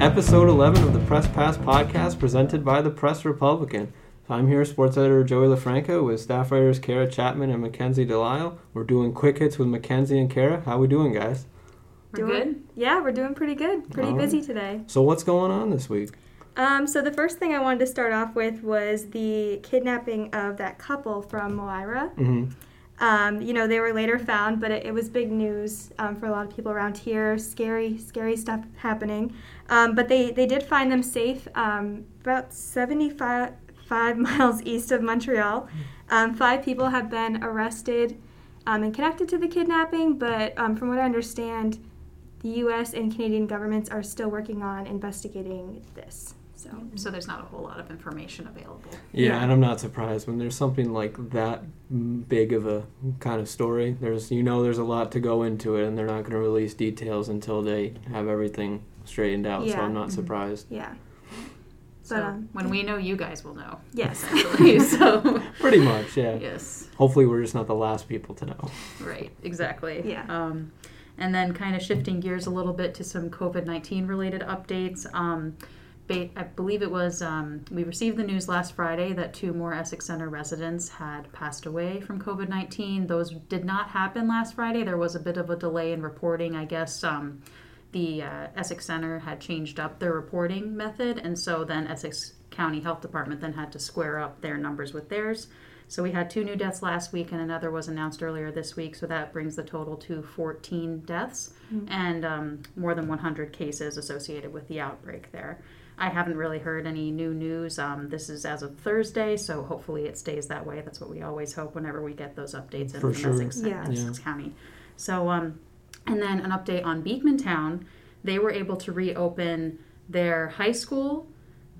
episode 11 of the Press Pass podcast presented by the Press Republican. I'm here, sports editor Joey LaFranca, with staff writers Kara Chapman and Mackenzie Delisle. We're doing quick hits with Mackenzie and Kara. How we doing, guys? We're Doing- good. Yeah, we're doing pretty good. Pretty All right. busy today. So what's going on this week? Um, so the first thing I wanted to start off with was the kidnapping of that couple from Moira. hmm Um, you know, they were later found, but it, it was big news um, for a lot of people around here. Scary, scary stuff happening. Um, but they, they did find them safe um, about 75 five miles east of Montreal. Um, five people have been arrested um, and connected to the kidnapping, but um, from what I understand, the U.S. and Canadian governments are still working on investigating this. So. So there's not a whole lot of information available. Yeah, Yeah. and I'm not surprised when there's something like that big of a kind of story. There's, you know, there's a lot to go into it, and they're not going to release details until they have everything straightened out. So I'm not Mhm. surprised. Yeah. So But, um, when we know, you guys will know. Yes. So Pretty much, yeah. yes, Hopefully, we're just not the last people to know. right, exactly. Yeah. Um, and then kind of shifting gears a little bit to some COVID nineteen related updates. Um, I believe it was um, we received the news last Friday that two more Essex Center residents had passed away from COVID nineteen. Those did not happen last Friday. There was a bit of a delay in reporting. I guess um, the uh, Essex Center had changed up their reporting method, and so then Essex County Health Department then had to square up their numbers with theirs. So we had two new deaths last week, and another was announced earlier this week. So that brings the total to 14 deaths and um, more than 100 cases associated with the outbreak there. I haven't really heard any new news. Um, this is as of Thursday, so hopefully it stays that way. That's what we always hope whenever we get those updates in from sure. Essex, Yeah. Essex County. So, um, and then an update on Beekmantown. They were able to reopen their high school,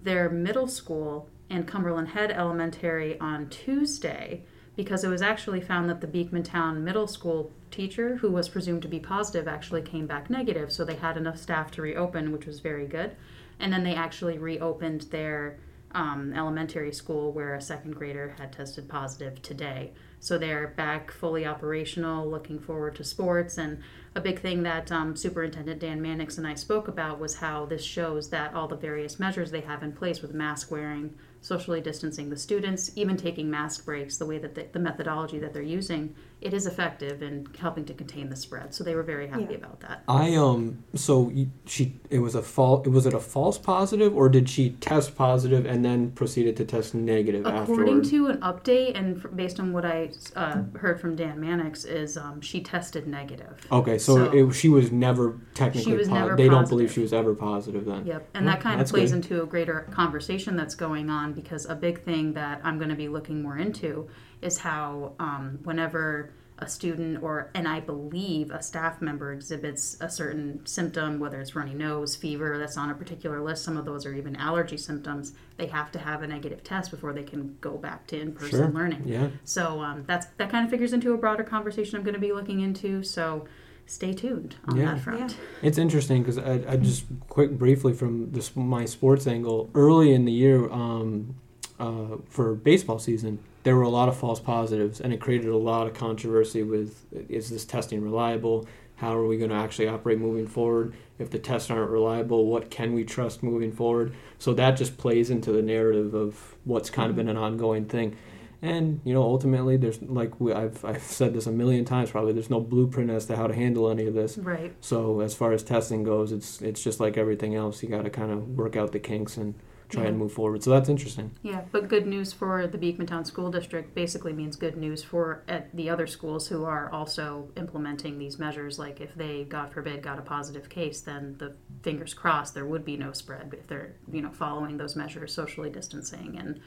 their middle school, and Cumberland Head Elementary on Tuesday because it was actually found that the Beekmantown middle school teacher, who was presumed to be positive, actually came back negative. So they had enough staff to reopen, which was very good. And then they actually reopened their um, elementary school where a second grader had tested positive today. So they're back fully operational, looking forward to sports. And a big thing that um, Superintendent Dan Mannix and I spoke about was how this shows that all the various measures they have in place with mask wearing, socially distancing the students, even taking mask breaks, the way that the methodology that they're using, it is effective in helping to contain the spread. So they were very happy Yeah. about that. I um. So she it was a false. Was it a false positive, or did she test positive and then proceeded to test negative after According afterward? to an update, and f- based on what I uh, heard from Dan Mannix, is um, she tested negative. okay, so, So- it, she was never technically. She was po- never They don't believe she was ever positive then. Yep, and Oh, that kind of plays good. into a greater conversation that's going on because a big thing that I'm going to be looking more into is how um, whenever a student or and I believe a staff member exhibits a certain symptom, whether it's runny nose, fever, that's on a particular list. Some of those are even allergy symptoms. They have to have a negative test before they can go back to in-person Sure. learning. Yeah. So um, that's that kind of figures into a broader conversation I'm going to be looking into. So stay tuned on Yeah. that front. yeah. It's interesting because I, I just quick briefly from this, my sports angle. Early in the year, um, uh, for baseball season, there were a lot of false positives, and it created a lot of controversy with is this testing reliable? How are we going to actually operate moving forward? If the tests aren't reliable, what can we trust moving forward? So that just plays into the narrative of what's kind of been an ongoing thing. And you know, ultimately, there's like we, I've I've said this a million times. Probably, there's no blueprint as to how to handle any of this. Right. So as far as testing goes, it's it's just like everything else. You got to kind of work out the kinks and try and move forward. So that's interesting. Yeah, but good news for the Beekmantown School District basically means good news for at the other schools who are also implementing these measures. Like if they, God forbid, got a positive case, then the fingers crossed there would be no spread if they're you know following those measures, socially distancing and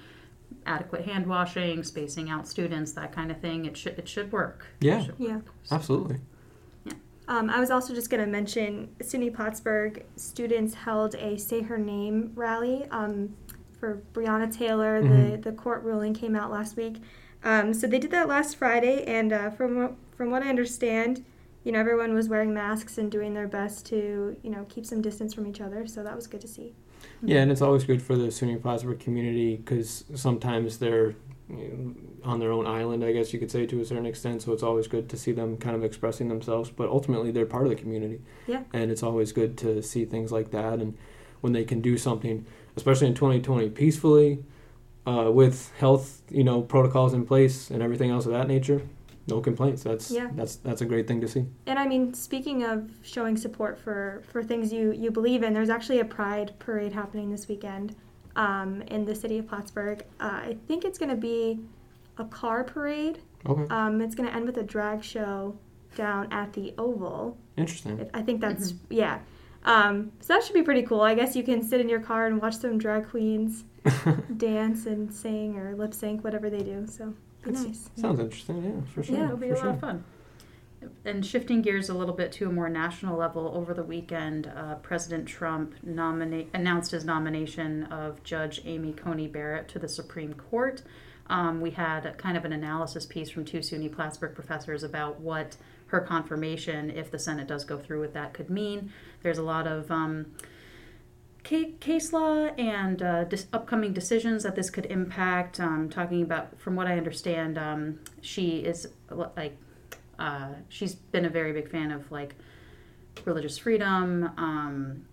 adequate hand washing, spacing out students, that kind of thing. It should it should work. Yeah. should Yeah. work. So- Absolutely. Um, I was also just going to mention SUNY Plattsburgh students held a Say Her Name rally um, for Breonna Taylor. The, Mhm. the court ruling came out last week. Um, so they did that last Friday, and uh, from, what- from what I understand, you know, everyone was wearing masks and doing their best to, you know, keep some distance from each other. So that was good to see. Yeah, and it's always good for the SUNY Plattsburgh community because sometimes they're on their own island, I guess you could say, to a certain extent. So it's always good to see them kind of expressing themselves. But ultimately, they're part of the community. Yeah. And it's always good to see things like that. And when they can do something, especially in 2020, peacefully, uh, with health, you know, protocols in place and everything else of that nature. No complaints. That's Yeah. that's that's a great thing to see. And I mean, speaking of showing support for, for things you, you believe in, there's actually a pride parade happening this weekend um, in the city of Plattsburgh. Uh, I think it's going to be a car parade. Okay, Um, it's going to end with a drag show down at the Oval. interesting. I think that's, yeah. Um, so that should be pretty cool. I guess you can sit in your car and watch some drag queens dance and sing or lip sync, whatever they do. So, be That's- nice. Sounds interesting. Yeah, for sure. Yeah, It'll be for a lot sure. of fun. And shifting gears a little bit to a more national level, over the weekend, uh, President Trump announced his nomination of Judge Amy Coney Barrett to the Supreme Court. Um, we had kind of an analysis piece from two SUNY Plattsburgh professors about what her confirmation, if the Senate does go through with that, could mean. There's a lot of um, case law and uh, dis- upcoming decisions that this could impact. Um, talking about, from what I understand, um, she is like uh, she's been a very big fan of like religious freedom. Um,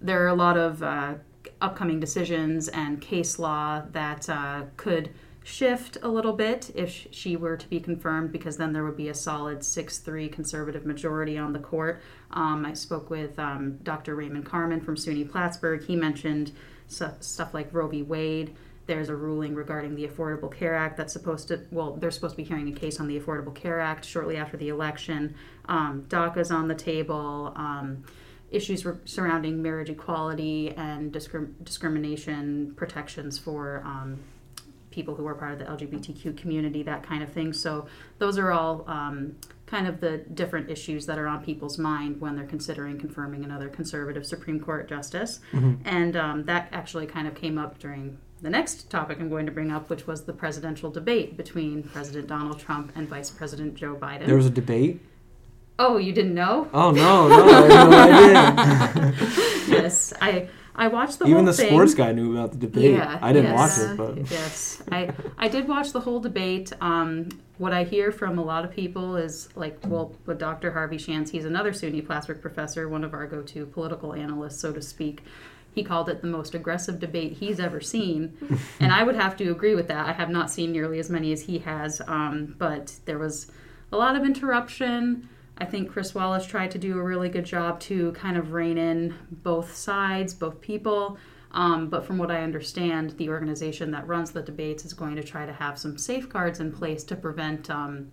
there are a lot of uh, upcoming decisions and case law that uh, could shift a little bit if she were to be confirmed, because then there would be a solid 6 3 conservative majority on the court. Um, I spoke with um, Dr. Raymond Carmen from SUNY Plattsburgh. He mentioned stuff like Roe v. Wade. There's a ruling regarding the Affordable Care Act that's supposed to, well, they're supposed to be hearing a case on the Affordable Care Act shortly after the election. Um, DACA's on the table. Um, issues re- surrounding marriage equality and discrim- discrimination protections for um, people who are part of the LGBTQ community, that kind of thing. So those are all um, kind of the different issues that are on people's mind when they're considering confirming another conservative Supreme Court justice. And um, that actually kind of came up during the next topic I'm going to bring up, which was the presidential debate between President Donald Trump and Vice President Joe Biden. There was a debate. oh, you didn't know? Oh no, no, I had no idea. yes, I I watched the Even the thing. sports guy knew about the debate. Yeah, I didn't yes. watch it, but yes, I I did watch the whole debate. Um, what I hear from a lot of people is like, well, with Dr. Harvey Schantz, he's another SUNY Plattsburgh professor, one of our go-to political analysts, so to speak. He called it the most aggressive debate he's ever seen, and I would have to agree with that. I have not seen nearly as many as he has, um, but there was a lot of interruption. I think Chris Wallace tried to do a really good job to kind of rein in both sides, both people. Um, but from what I understand, the organization that runs the debates is going to try to have some safeguards in place to prevent um,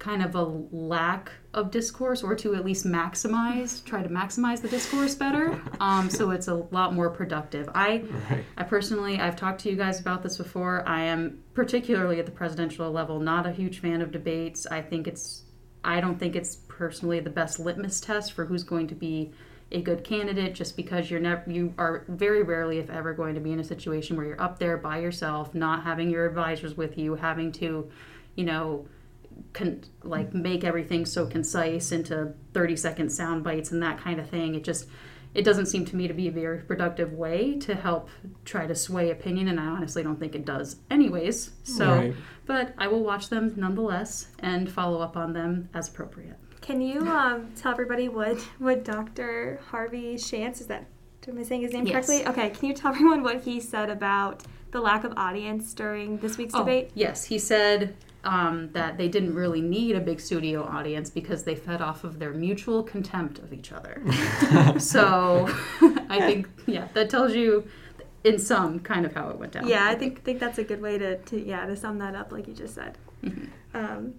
kind of a lack of discourse or to at least maximize, try to maximize the discourse better. Um, so it's a lot more productive. I, right. I personally, I've talked to you guys about this before. I am particularly at the presidential level not a huge fan of debates. I think it's, I don't think it's personally the best litmus test for who's going to be a good candidate just because you're never you are very rarely if ever going to be in a situation where you're up there by yourself not having your advisors with you having to you know con- like make everything so concise into 30 second sound bites and that kind of thing it just it doesn't seem to me to be a very productive way to help try to sway opinion and i honestly don't think it does anyways so Right. but i will watch them nonetheless and follow up on them as appropriate Can you um, tell everybody what, what Dr. Harvey Schantz, is that, am I saying his name Yes. correctly? Okay, can you tell everyone what he said about the lack of audience during this week's Oh, debate? Yes, he said um, that they didn't really need a big studio audience because they fed off of their mutual contempt of each other. so I think, yeah, that tells you in some kind of how it went down. Yeah, I think think that's a good way to, to yeah to sum that up, like you just said. Mhm. Um,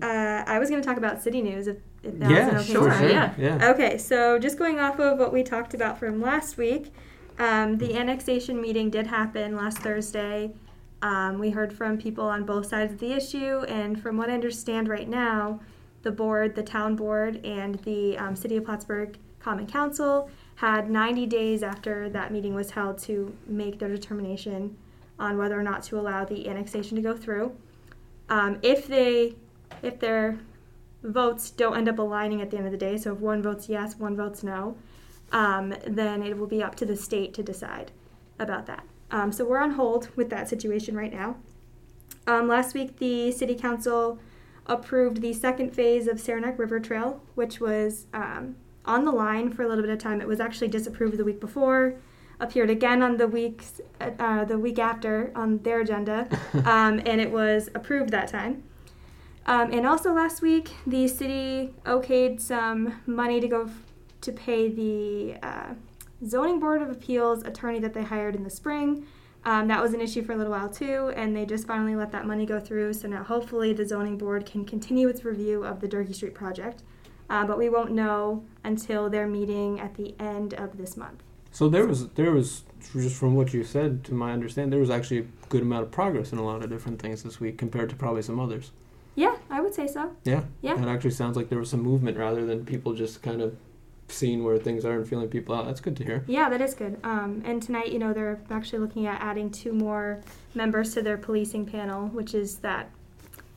uh, I was going to talk about city news if, if that was Yeah, an okay sure, sure. yeah. yeah. Okay, so just going off of what we talked about from last week, um, the annexation meeting did happen last Thursday. Um, we heard from people on both sides of the issue, and from what I understand right now, the board, the town board, and the um, City of Plattsburgh Common Council had 90 days after that meeting was held to make their determination on whether or not to allow the annexation to go through. Um, if they, if their votes don't end up aligning at the end of the day, so if one votes yes, one votes no, um, then it will be up to the state to decide about that. Um, so we're on hold with that situation right now. Um, last week, the city council approved the second phase of Saranac River Trail, which was um, on the line for a little bit of time. It was actually disapproved the week before, appeared again on the weeks uh, the week after on their agenda, um, and it was approved that time. Um, and also last week, the city okayed some money to go f- to pay the uh, zoning board of appeals attorney that they hired in the spring. Um, that was an issue for a little while too, and they just finally let that money go through. So now hopefully the zoning board can continue its review of the Durkee Street project. Uh, but we won't know until their meeting at the end of this month. So there was there was just from what you said, to my understanding, there was actually a good amount of progress in a lot of different things this week compared to probably some others. Yeah, I would say so. Yeah, Yeah. That actually sounds like there was some movement rather than people just kind of seeing where things are and feeling people out. That's good to hear. Yeah, that is good. Um, and tonight, you know, they're actually looking at adding two more members to their policing panel, which is that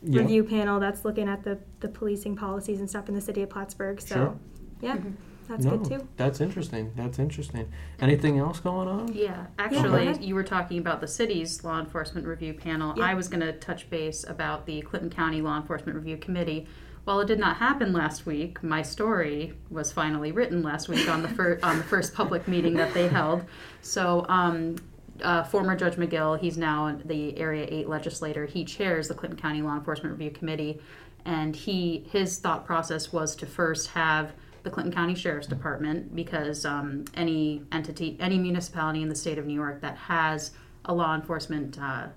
Yeah. review panel that's looking at the, the policing policies and stuff in the city of Plattsburgh. So, Sure. yeah, Mhm. that's no, good too. That's interesting. That's interesting. Anything else going on? Yeah, actually, ahead. you were talking about the city's law enforcement review panel. Yeah. I was going to touch base about the Clinton County Law Enforcement Review Committee. While it did not happen last week, my story was finally written last week on the on the first public meeting that they held. So, um, uh, former Judge McGill, he's now the Area Eight legislator. He chairs the Clinton County Law Enforcement Review Committee, and he his thought process was to first have the Clinton County Sheriff's Department because um, any entity, any municipality in the state of New York that has a law enforcement uh,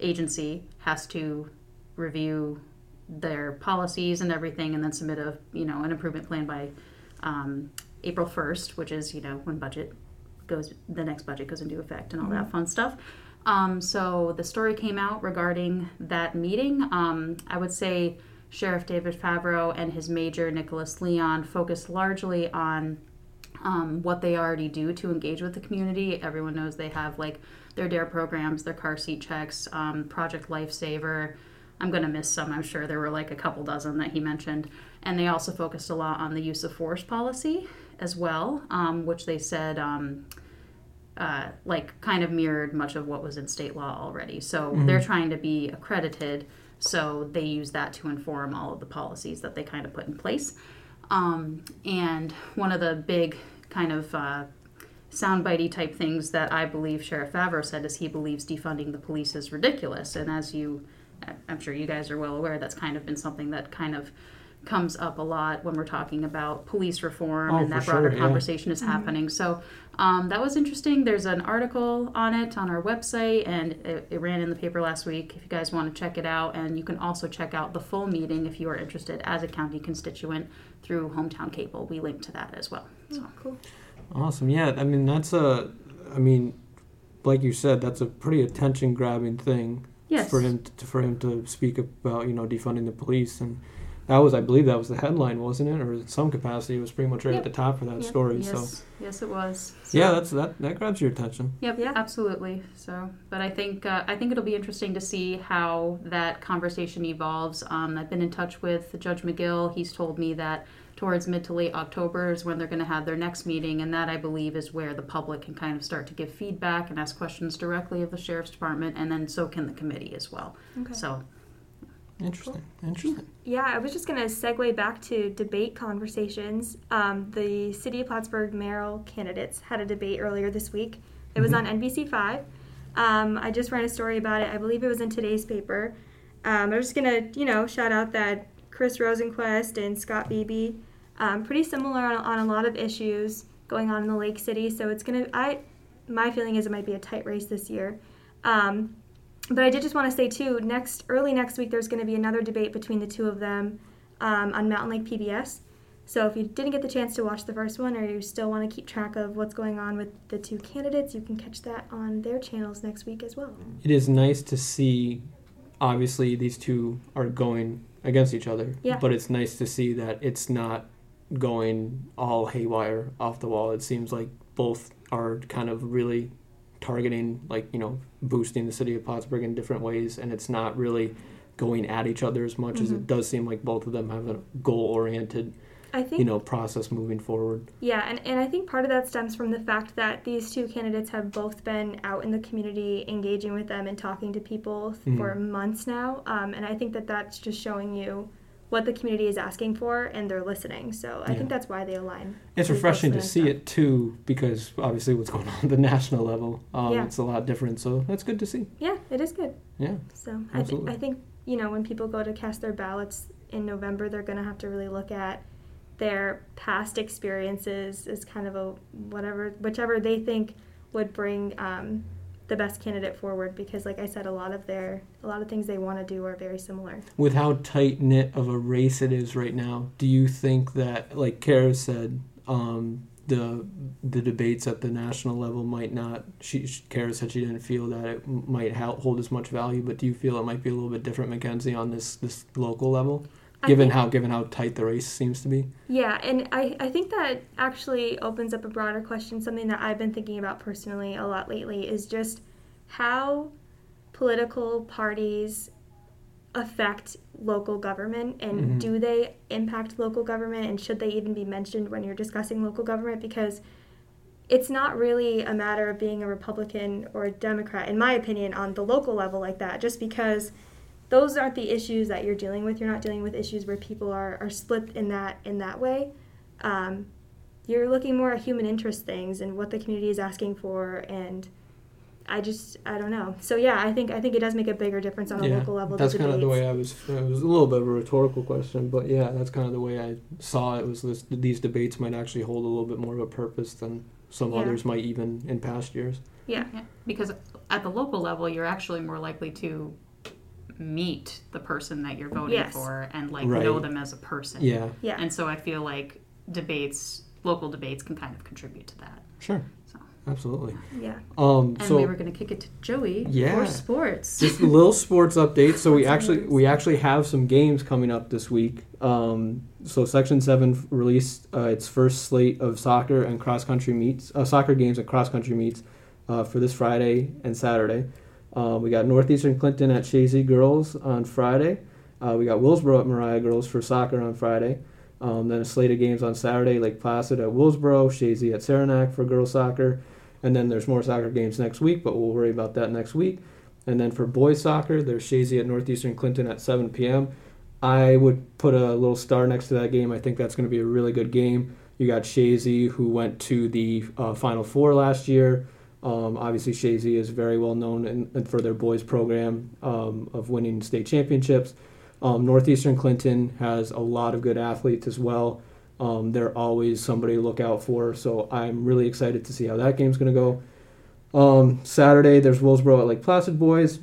agency has to review their policies and everything, and then submit a you know an improvement plan by um, April first, which is you know when budget goes, the next budget goes into effect, and all that fun stuff. Um, so the story came out regarding that meeting. Um, I would say Sheriff David Favro and his major Nicholas Leon focused largely on um, what they already do to engage with the community. Everyone knows they have like their DARE programs, their car seat checks, um, Project Lifesaver. I'm going to miss some, I'm sure. There were like a couple dozen that he mentioned. And they also focused a lot on the use of force policy as well, um, which they said. Um, uh, like kind of mirrored much of what was in state law already. So they're trying to be accredited, so they use that to inform all of the policies that they kind of put in place. Um, and one of the big kind of uh, soundbitey type things that I believe Sheriff Favro said is he believes defunding the police is ridiculous. And as you, I'm sure you guys are well aware, that's kind of been something that kind of comes up a lot when we're talking about police reform Oh, and for that sure, broader yeah. conversation is happening. So um, that was interesting. There's an article on it on our website, and it, it ran in the paper last week. If you guys want to check it out, and you can also check out the full meeting if you are interested as a county constituent through Hometown Cable. We link to that as well. So. Cool. Awesome. Yeah. I mean, that's a. I mean, like you said, that's a pretty attention grabbing thing Yes. for him to, for him to speak about you know defunding the police and that was I believe that was the headline wasn't it or in some capacity it was pretty much right Yep. at the top of that Yep. story Yes, so yes, it was. So- yeah that's that that grabs your attention Yep, Yeah. absolutely. So, but I think uh, I think it'll be interesting to see how that conversation evolves. Um, I've been in touch with Judge McGill. He's told me that towards mid to late October is when they're going to have their next meeting, and that I believe is where the public can kind of start to give feedback and ask questions directly of the sheriff's department, and then so can the committee as well. Okay. So, interesting interesting Yeah, I was just going to segue back to debate conversations. Um, the City of Plattsburgh mayoral candidates had a debate earlier this week. It was on NBC5. Um, I just ran a story about it. I believe it was in today's paper. Um, I'm just going to, you know, shout out that Chris Rosenquest and Scott Beebie, um, pretty similar on, on a lot of issues going on in the Lake City. So it's going to, I, my feeling is it might be a tight race this year. Um, but I did just want to say too, next early next week there's going to be another debate between the two of them um, on Mountain Lake PBS. So if you didn't get the chance to watch the first one, or you still want to keep track of what's going on with the two candidates, you can catch that on their channels next week as well. it is nice to see obviously these two are going against each other. Yeah. but it's nice to see that it's not going all haywire off the wall. It seems like both are kind of really targeting like you know boosting the city of Plattsburgh in different ways and it's not really going at each other as much as it mm-hmm. does seem like both of them have a goal oriented I think you know process moving forward Yeah, and, and I think part of that stems from the fact that these two candidates have both been out in the community, engaging with them and talking to people for months now. Um, and I think that that's just showing you what the community is asking for and they're listening. So I Yeah. think that's why they align. It's refreshing to see and it too, because obviously what's going on at the national level, um, Yeah. it's a lot different. So that's good to see. Yeah, it is good. Yeah, So I, th- I think you know when people go to cast their ballots in November, they're going to have to really look at their past experiences as kind of a whatever, whichever they think would bring um, the best candidate forward. Because, like I said, a lot of their a lot of things they want to do are very similar. with how tight knit of a race it is right now, do you think that, like Kara said, um, the the debates at the national level might not? She Kara said she didn't feel that it might hold as much value, but do you feel it might be a little bit different, Mackenzie, on this this local level, given think- how given how tight the race seems to be? Yeah, and I, I think that actually opens up a broader question. Something that I've been thinking about personally a lot lately is just how political parties affect local government and Mhm. do they impact local government and should they even be mentioned when you're discussing local government because it's not really a matter of being a Republican or a Democrat, in my opinion, on the local level like that, just because those aren't the issues that you're dealing with. You're not dealing with issues where people are, are split in that in that way. Um, you're looking more at human interest things and what the community is asking for and I just I don't know. So yeah, I think I think it does make a bigger difference on a local level. That's the kind of the way I was. It was a little bit of a rhetorical question, but yeah, that's kind of the way I saw it. Was this, these debates might actually hold a little bit more of a purpose than some Yeah. others might even in past years. Yeah. Yeah, because at the local level, you're actually more likely to meet the person that you're voting Yes. for and like Right. know them as a person. Yeah, Yeah. And so I feel like debates, local debates, can kind of contribute to that. sure, So. absolutely. yeah. Um, And so we were going to kick it to Joey Yeah. for sports. just a little sports update. So we actually news. we actually have some games coming up this week. Um, so Section Seven released uh, its first slate of soccer and cross country meets, uh, soccer games and cross country meets uh, for this Friday and Saturday. Uh, we got Northeastern Clinton at Chazy Girls on Friday. Uh, we got Willsboro at Moriah Girls for soccer on Friday. Um, then a slate of games on Saturday, Lake Placid at Willsboro, Chazy at Saranac for girls soccer. And then there's more soccer games next week, but we'll worry about that next week. And then for boys soccer, there's Chazy at Northeastern Clinton at 7 p.m. I would put a little star next to that game. I think that's going to be a really good game. You got Chazy, who went to the uh, Final Four last year. Um, obviously, Chazy is very well known in, in- for their boys program um, of winning state championships. Um, Northeastern Clinton has a lot of good athletes as well. Um, they're always somebody to look out for. So I'm really excited to see how that game's going to go. Um, Saturday, there's Willsboro at Lake Placid boys.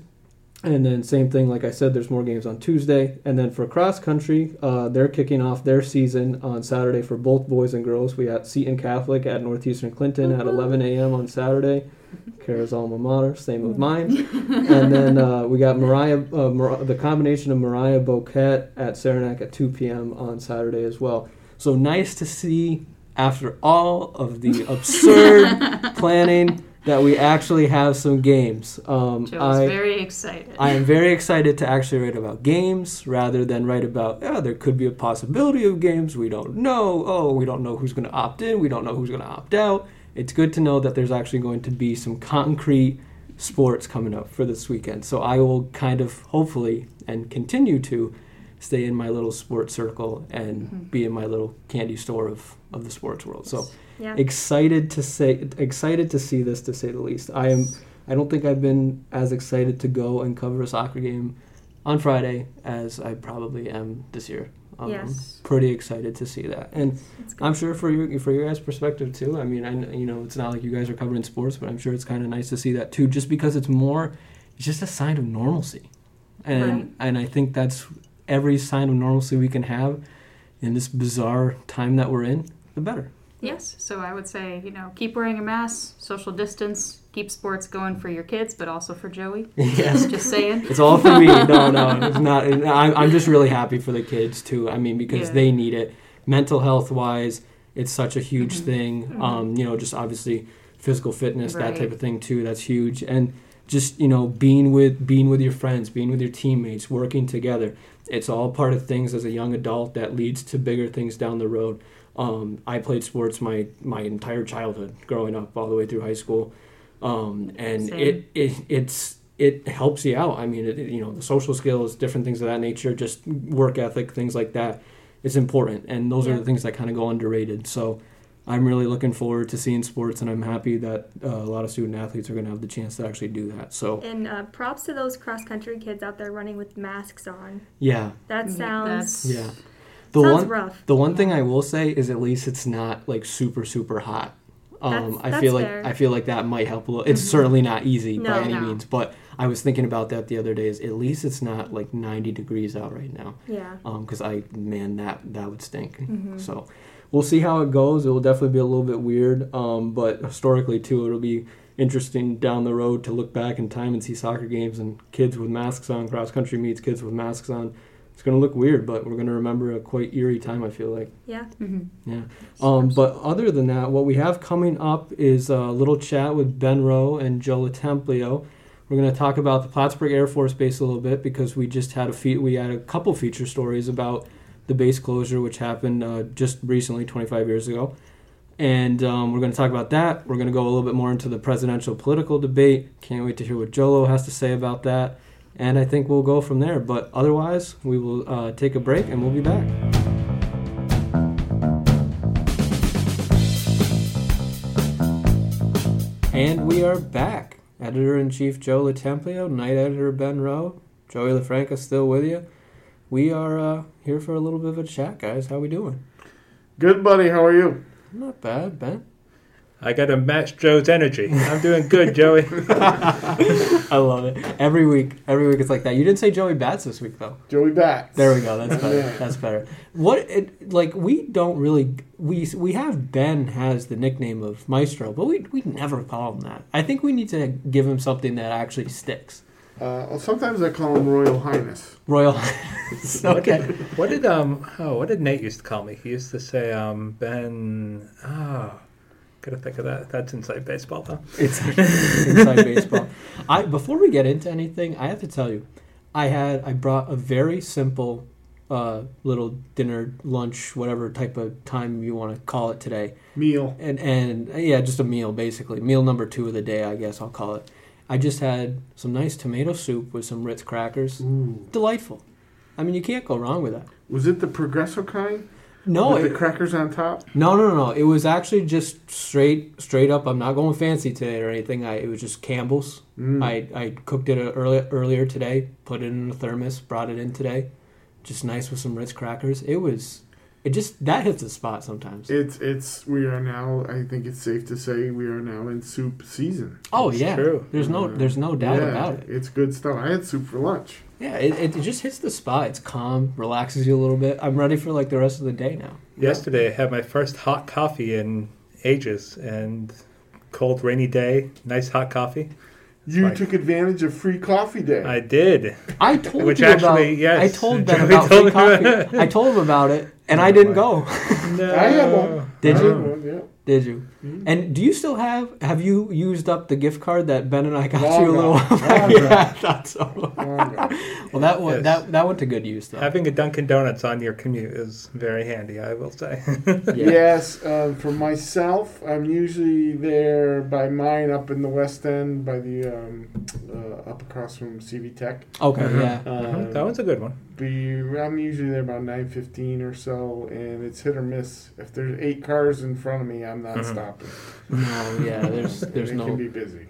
And then same thing, like I said, there's more games on Tuesday. And then for cross country, uh, they're kicking off their season on Saturday for both boys and girls. We got Seton Catholic at Northeastern Clinton at 11 a.m. on Saturday. Kara's alma mater, same with mine. and then uh, we got Moriah, uh, Mar- the combination of Moriah Boquet at Saranac at 2 p.m. on Saturday as well. So nice to see after all of the absurd planning that we actually have some games. Um, Joe's I, very excited. I am very excited to actually write about games rather than write about, yeah, there could be a possibility of games. We don't know. Oh, we don't know who's going to opt in. We don't know who's going to opt out. It's good to know that there's actually going to be some concrete sports coming up for this weekend. So I will kind of hopefully and continue to stay in my little sports circle and Mhm. be in my little candy store of, of the sports world. So Yeah. excited to say excited to see this to say the least. I am I don't think I've been as excited to go and cover a soccer game on Friday as I probably am this year. Um, Yes. Pretty excited to see that, and I'm sure for your for your guys' perspective too. I mean, I you know it's not like you guys are covering sports, but I'm sure it's kind of nice to see that too, just because it's more, it's just a sign of normalcy, and Right. and I think that's every sign of normalcy we can have in this bizarre time that we're in, the better. Yes. So I would say, you know, keep wearing a mask, social distance, keep sports going for your kids, but also for Joey. yes. Just saying. It's all for me. No, no, it's not. I'm, I'm just really happy for the kids too. I mean, because Yeah. they need it. Mental health wise, it's such a huge Mhm. thing. Mhm. Um, you know, just obviously physical fitness, that type of thing too. That's huge. And just you know, being with being with your friends, being with your teammates, working together. It's all part of things as a young adult that leads to bigger things down the road. Um, I played sports my my entire childhood, growing up all the way through high school, um, and it, it it's it helps you out. I mean, it, it- you know, the social skills, different things of that nature, just work ethic, things like that is important. And those are the things that kind of go underrated. So I'm really looking forward to seeing sports, and I'm happy that uh, a lot of student athletes are going to have the chance to actually do that. So And uh, props to those cross country kids out there running with masks on. yeah, That sounds yeah. The sounds one, rough. the one thing I will say is at least it's not like super super hot. Um, That's- I that's feel like fair. I feel like that might help a little. It's certainly not easy No. by any No. means, but I was thinking about that the other day. Is at least it's not like 90 degrees out right now. Yeah. Because I man that that would stink. Mhm. So we'll see how it goes. It will definitely be a little bit weird, um, but historically too, it'll be interesting down the road to look back in time and see soccer games and kids with masks on, cross country meets kids with masks on. It's gonna look weird, but we're gonna remember a quite eerie time. I feel like. Yeah. hmm Yeah. Um, but other than that, what we have coming up is a little chat with Ben Rowe and Joe LoTemplio. We're going to talk about the Plattsburgh Air Force Base a little bit because we just had a fe- we had a couple feature stories about the base closure, which happened uh, just recently, 25 years ago. And um, we're going to talk about that. We're going to go a little bit more into the presidential political debate. Can't wait to hear what Jolo has to say about that. And I think we'll go from there. But otherwise, we will uh, take a break and we'll be back. And we are back. Editor in chief Joe LoTemplio, night editor Ben Rowe, Joey LaFranca still with you. We are uh, here for a little bit of a chat, guys. How we doing? Good, buddy. How are you? Not bad, Ben. I got to match Joe's energy. I'm doing good, Joey. I love it. Every week, every week it's like that. You didn't say Joey Bats this week though. Joey Bats. There we go. That's better. Yeah. That's better. What it like we don't really we we have Ben has the nickname of Maestro, but we we never call him that. I think we need to give him something that actually sticks. Uh, well, sometimes I call him Royal Highness. Royal. okay. What did um oh what did Nate used to call me? He used to say um Ben oh gotta think of that. That's inside baseball though. It's inside baseball. I before we get into anything, I have to tell you, I had I brought a very simple uh, little dinner, lunch, whatever type of time you want to call it today, Meal. and and yeah, just a meal basically. Meal number two of the day, I guess I'll call it. I just had some nice tomato soup with some Ritz crackers. Ooh. Delightful. I mean, you can't go wrong with that. Was it the Progresso kind? No, With it- the crackers on top? No, no, no, no. It was actually just straight, straight up. I'm not going fancy today or anything. I, it was just Campbell's. Mm. I, I cooked it earlier earlier today. Put it in a thermos. Brought it in today. Just nice with some Ritz crackers. It was. It just that hits the spot sometimes. It's it's we are now. I think it's safe to say we are now in soup season. oh It's yeah. true. There's no Uh, there's no doubt yeah, about it. It's good stuff. I had soup for lunch. Yeah, it, it just hits the spot. It's calm, relaxes you a little bit. I'm ready for like the rest of the day now. Yesterday I had my first hot coffee in ages and cold rainy day, nice hot coffee. You Like- took advantage of free coffee day. I did. I told Which you actually, about. yes, I told Ben Joey about told free coffee. about. I told them about it, and Oh, I didn't boy. go. No. I had one. Did I you? one, yeah. Did you? Mhm. And do you still have? Have you used up the gift card that Ben and I got Long you a little while back? Long Yeah, I thought so. Well, that went Yes. that that went to good use though. Having a Dunkin' Donuts on your commute is very handy, I will say. Yeah. Yes, um, for myself, I'm usually there by mine up in the West End, by the um, uh, up across from CV Tech. Okay. Mhm. Yeah. Um, that one's a good one. be I'm usually there about nine fifteen or so, and it's hit or miss. If there's eight cars in front of me, I'm not Mhm. stopping. No. Yeah. There's there's it no. can be busy.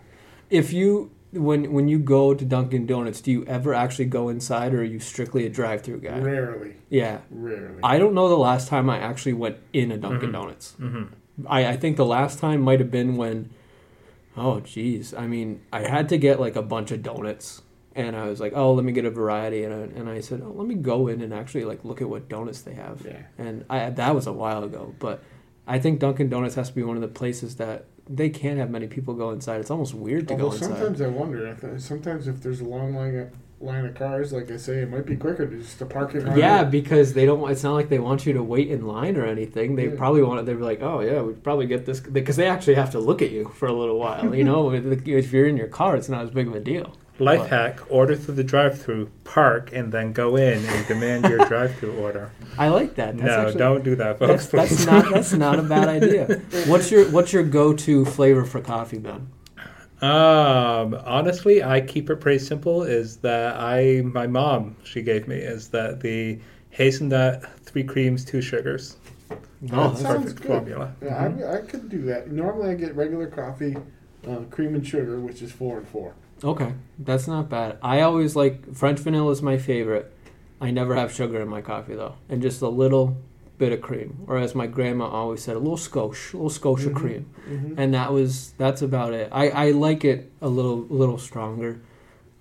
If you when when you go to Dunkin' Donuts, do you ever actually go inside, or are you strictly a drive-through guy? Rarely, Yeah. rarely. I don't know the last time I actually went in a Dunkin' Mhm. Donuts. hmm I, I think the last time might have been when, oh geez, I mean, I had to get like a bunch of donuts, and I was like, oh, let me get a variety, and I, and I said, oh, let me go in and actually like look at what donuts they have, yeah. and I that was a while ago, but I think Dunkin' Donuts has to be one of the places that they can't have many people go inside. It's almost weird to Although go inside. sometimes I wonder. I th- uh, sometimes if there's a long line of, line of cars, like I say, it might be quicker to just to park in. line. Yeah, because they don't. It's not like they want you to wait in line or anything. They Yeah. probably want. They're like, oh yeah, we'd probably get this because they actually have to look at you for a little while. You know, if you're in your car, it's not as big of a deal. Life But- hack: order through the drive-through, park, and then go in and demand your drive-through order. I like that. That's no, actually, don't do that, folks. That's, that's not. That's not a bad idea. What's your What's your go to flavor for coffee, Ben? Um, honestly, I keep it pretty simple. Is that I my mom she gave me is that the hazelnut, three creams, two sugars. Oh, That that's sounds perfect good. formula. Yeah, I, I could do that. Normally, I get regular coffee, uh, cream and sugar, which is four and four. Okay, that's not bad. I always like French vanilla is my favorite. I never have sugar in my coffee though, and just a little bit of cream, or as my grandma always said, a little skosh, a little skosh of Mhm. cream, Mm-hmm. and that was that's about it. I, I like it a little little stronger.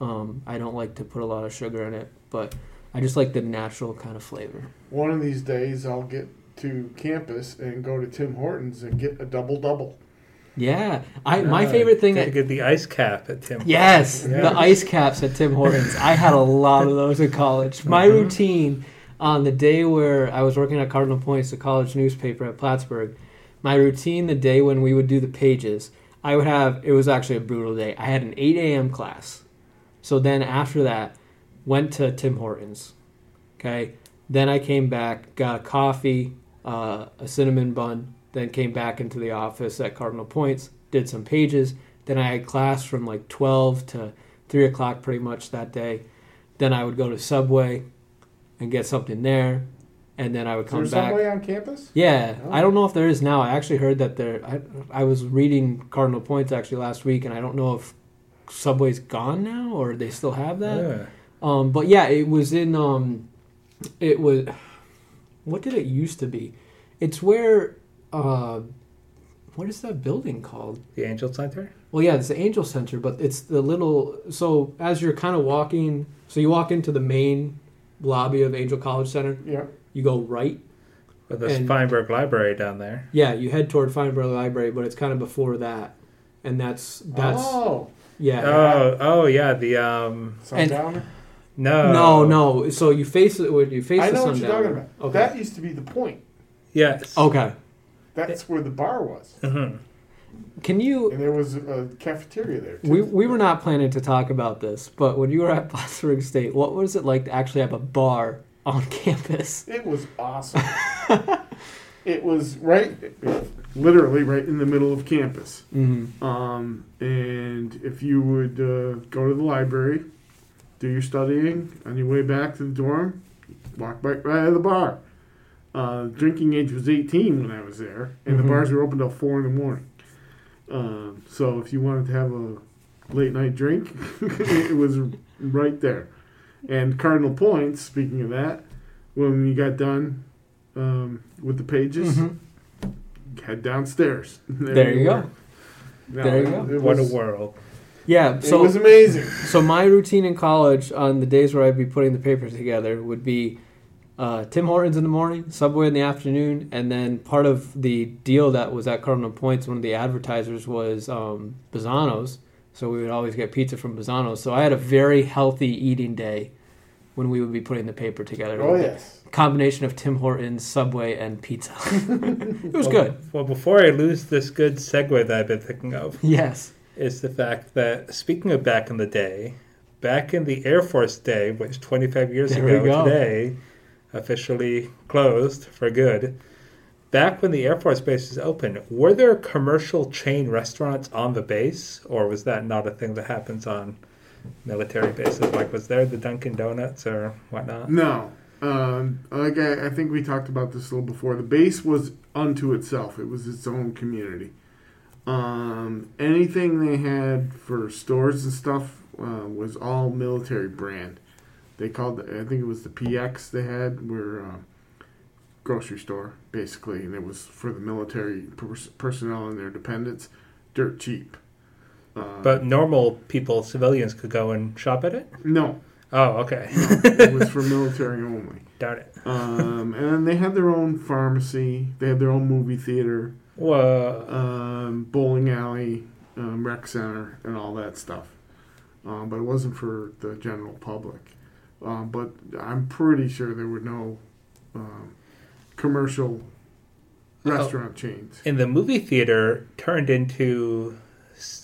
Um, I don't like to put a lot of sugar in it, but I just like the natural kind of flavor. One of these days, I'll get to campus and go to Tim Hortons and get a double double. Yeah, I my Uh, favorite thing. Gotta get the ice cap at Tim. Hortons. Yes, Yeah. the ice caps at Tim Hortons. I had a lot of those in college. My Mhm. routine on the day where I was working at Cardinal Points, the college newspaper at Plattsburgh, my routine the day when we would do the pages, I would have, it was actually a brutal day. I had an 8 a.m. class. So then after that, went to Tim Hortons. Okay. Then I came back, got a coffee, uh, a cinnamon bun, then came back into the office at Cardinal Points, did some pages. Then I had class from like 12 to 3 o'clock pretty much that day. Then I would go to Subway and get something there. And then I would Is come there back. Subway on campus? Yeah, Oh. I don't know if there is now. I actually heard that there. I, I was reading Cardinal Points actually last week, and I don't know if Subway's gone now or they still have that. Yeah. Um, but yeah, it was in. Um, it was. What did it used to be? It's where. Uh, what is that building called? The Angell Center. Well, yeah, it's the Angell Center, but it's the little. So as you're kind of walking, so you walk into the main lobby of Angell College Center, Yeah. you go right. With the And- Feinberg Library down there. Yeah, you head toward Feinberg Library, but it's kind of before that, and that's that's oh, yeah. Oh, oh yeah. The um. sundowner. No. no, no. So you face it when you face I the know what you're talking about. Okay. That used to be the point. Yes. okay. That's where the bar was, hmm Can you? and there was a cafeteria there. Too. We we were not planning to talk about this, but when you were at Plattsburgh State, what was it like to actually have a bar on campus? It was awesome. it was right, literally right in the middle of campus. Mm-hmm. Um, and if you would uh, go to the library, do your studying on your way back to the dorm, walk back right to the bar. Uh, drinking age was 18 when I was there, and Mhm. the bars were open till 4 in the morning. Um, so if you wanted to have a late night drink, it was right there. And Cardinal Points, speaking of that, when we got done um, with the pages, Mm-hmm. head downstairs. There you go. were. No, There you go. What a was- world. Yeah. It was amazing. So my routine in college on the days where I'd be putting the papers together would be uh, Tim Hortons in the morning, Subway in the afternoon, and then part of the deal that was at Cardinal Points, one of the advertisers was um, Bazzano's. So we would always get pizza from Bazzano's. So I had a very healthy eating day when we would be putting the paper together. Oh yes. Combination of Tim Hortons, Subway, and pizza. it was good. Well, before I lose this good segue that I've been thinking of, Yes. is the fact that speaking of back in the day, back in the Air Force Day, which 25 years There we ago go. today officially closed for good, back when the Air Force base was open, were there commercial chain restaurants on the base, or was that not a thing that happens on military bases? Like, was there the Dunkin' Donuts or whatnot? No. Um, like I, I think we talked about this a little before. The base was unto itself. It was its own community. Um, anything they had for stores and stuff uh, was all military brand. They called, it, I think it was the PX they had, were uh, grocery store basically, and it was for the military pers- personnel and their dependents, dirt cheap. Uh, But normal people, civilians, could go and shop at it? no, Oh, okay. it was for military only. Darn it. um, and then they had their own pharmacy. They had their own movie theater, Whoa. um, bowling alley, um, rec center, and all that stuff. Um, but it wasn't for the general public. Um, but I'm pretty sure there were no um, commercial Oh. restaurant chains. And the movie theater turned into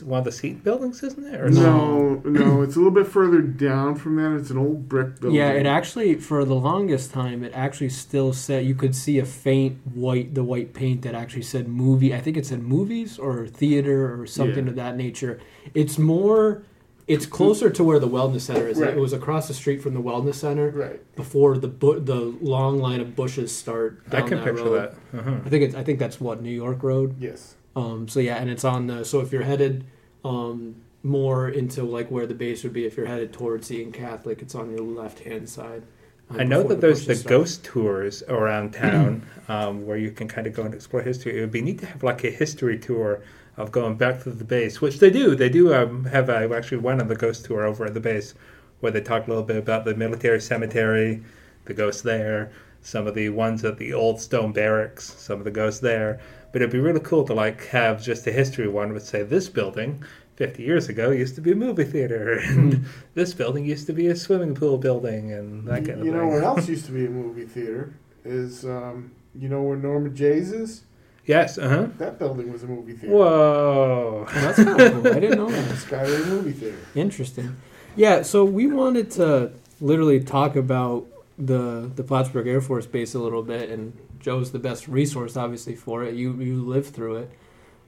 one of the Seton buildings, isn't it? Or No, no, it's a little bit further down from that. It's an old brick building. Yeah, it actually for the longest time it actually still said you could see a faint white the white paint that actually said movie. I think it said movies or theater or something Yeah. of that nature. It's more it's closer to where the wellness center is. Right. It was across the street from the wellness center right. before the bu- the long line of bushes start I down can that picture road. that. Uh-huh. I think it's I think that's what New York Road. Yes. Um, so yeah, and it's on the so if you're headed um, more into like where the base would be, if you're headed towards Seton Catholic, it's on your left hand side. uh, I know before that there's the start. ghost tours around town um, where you can kind of go and explore history. It would be neat to have like a history tour of going back to the base, which they do. They do um, have. I actually one of the ghost tour over at the base where they talk a little bit about the military cemetery, the ghosts there, some of the ones at the old stone barracks, some of the ghosts there. But it'd be really cool to like have just a history one would say this building 50 years ago used to be a movie theater and this building used to be a swimming pool building and that kind of thing. you know what else used to be a movie theater is um, you know where Norma Jay's is? Yes, uh huh. That building was a movie theater. Whoa. That's kind of cool. I didn't know that. Skyway movie theater. Interesting. Yeah, so we wanted to literally talk about the the Plattsburgh Air Force Base a little bit, and Joe's the best resource, obviously, for it. You you lived through it.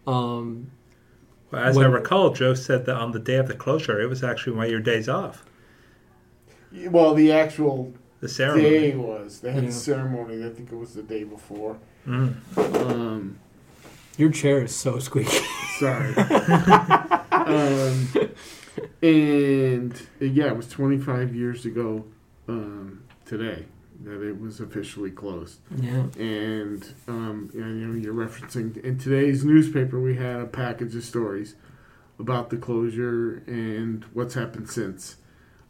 Um, Well, as I recall, Joe said that on the day of the closure, it was actually one of your days off. Well, the actual The ceremony. day was. They had Yeah. the ceremony. I think it was the day before. Mm. Um, your chair is so squeaky. sorry. um, and yeah, it was 25 years ago um, today that it was officially closed. yeah. and um, you know you're referencing in today's newspaper we had a package of stories about the closure and what's happened since.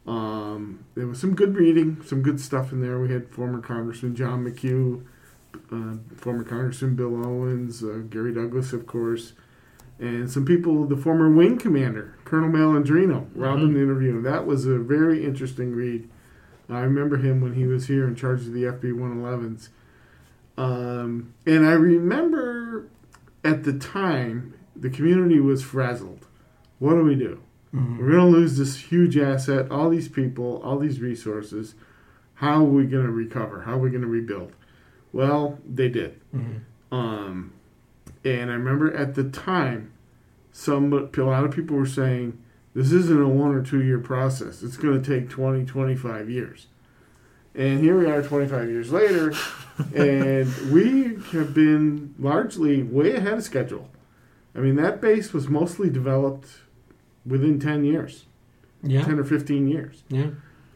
Um, there was some good reading, some good stuff in there. We had former Congressman John McHugh, uh, former Congressman Bill Owens, uh, Gary Douglas, of course, and some people. The former wing commander, Colonel Malandrino, Robin interview. That was a very interesting read. I remember him when he was here in charge of the FB 111s. Um, and I remember at the time the community was frazzled. What do we do? Mhm. We're going to lose this huge asset, all these people, all these resources. How are we going to recover? How are we going to rebuild? Well, they did. Mhm. Um, and I remember at the time, some a lot of people were saying this isn't a one or two year process. It's going to take 20, 25 years. And here we are 25 years later, and we have been largely way ahead of schedule. I mean, that base was mostly developed within 10 years, Yeah. 10 or 15 years. Yeah.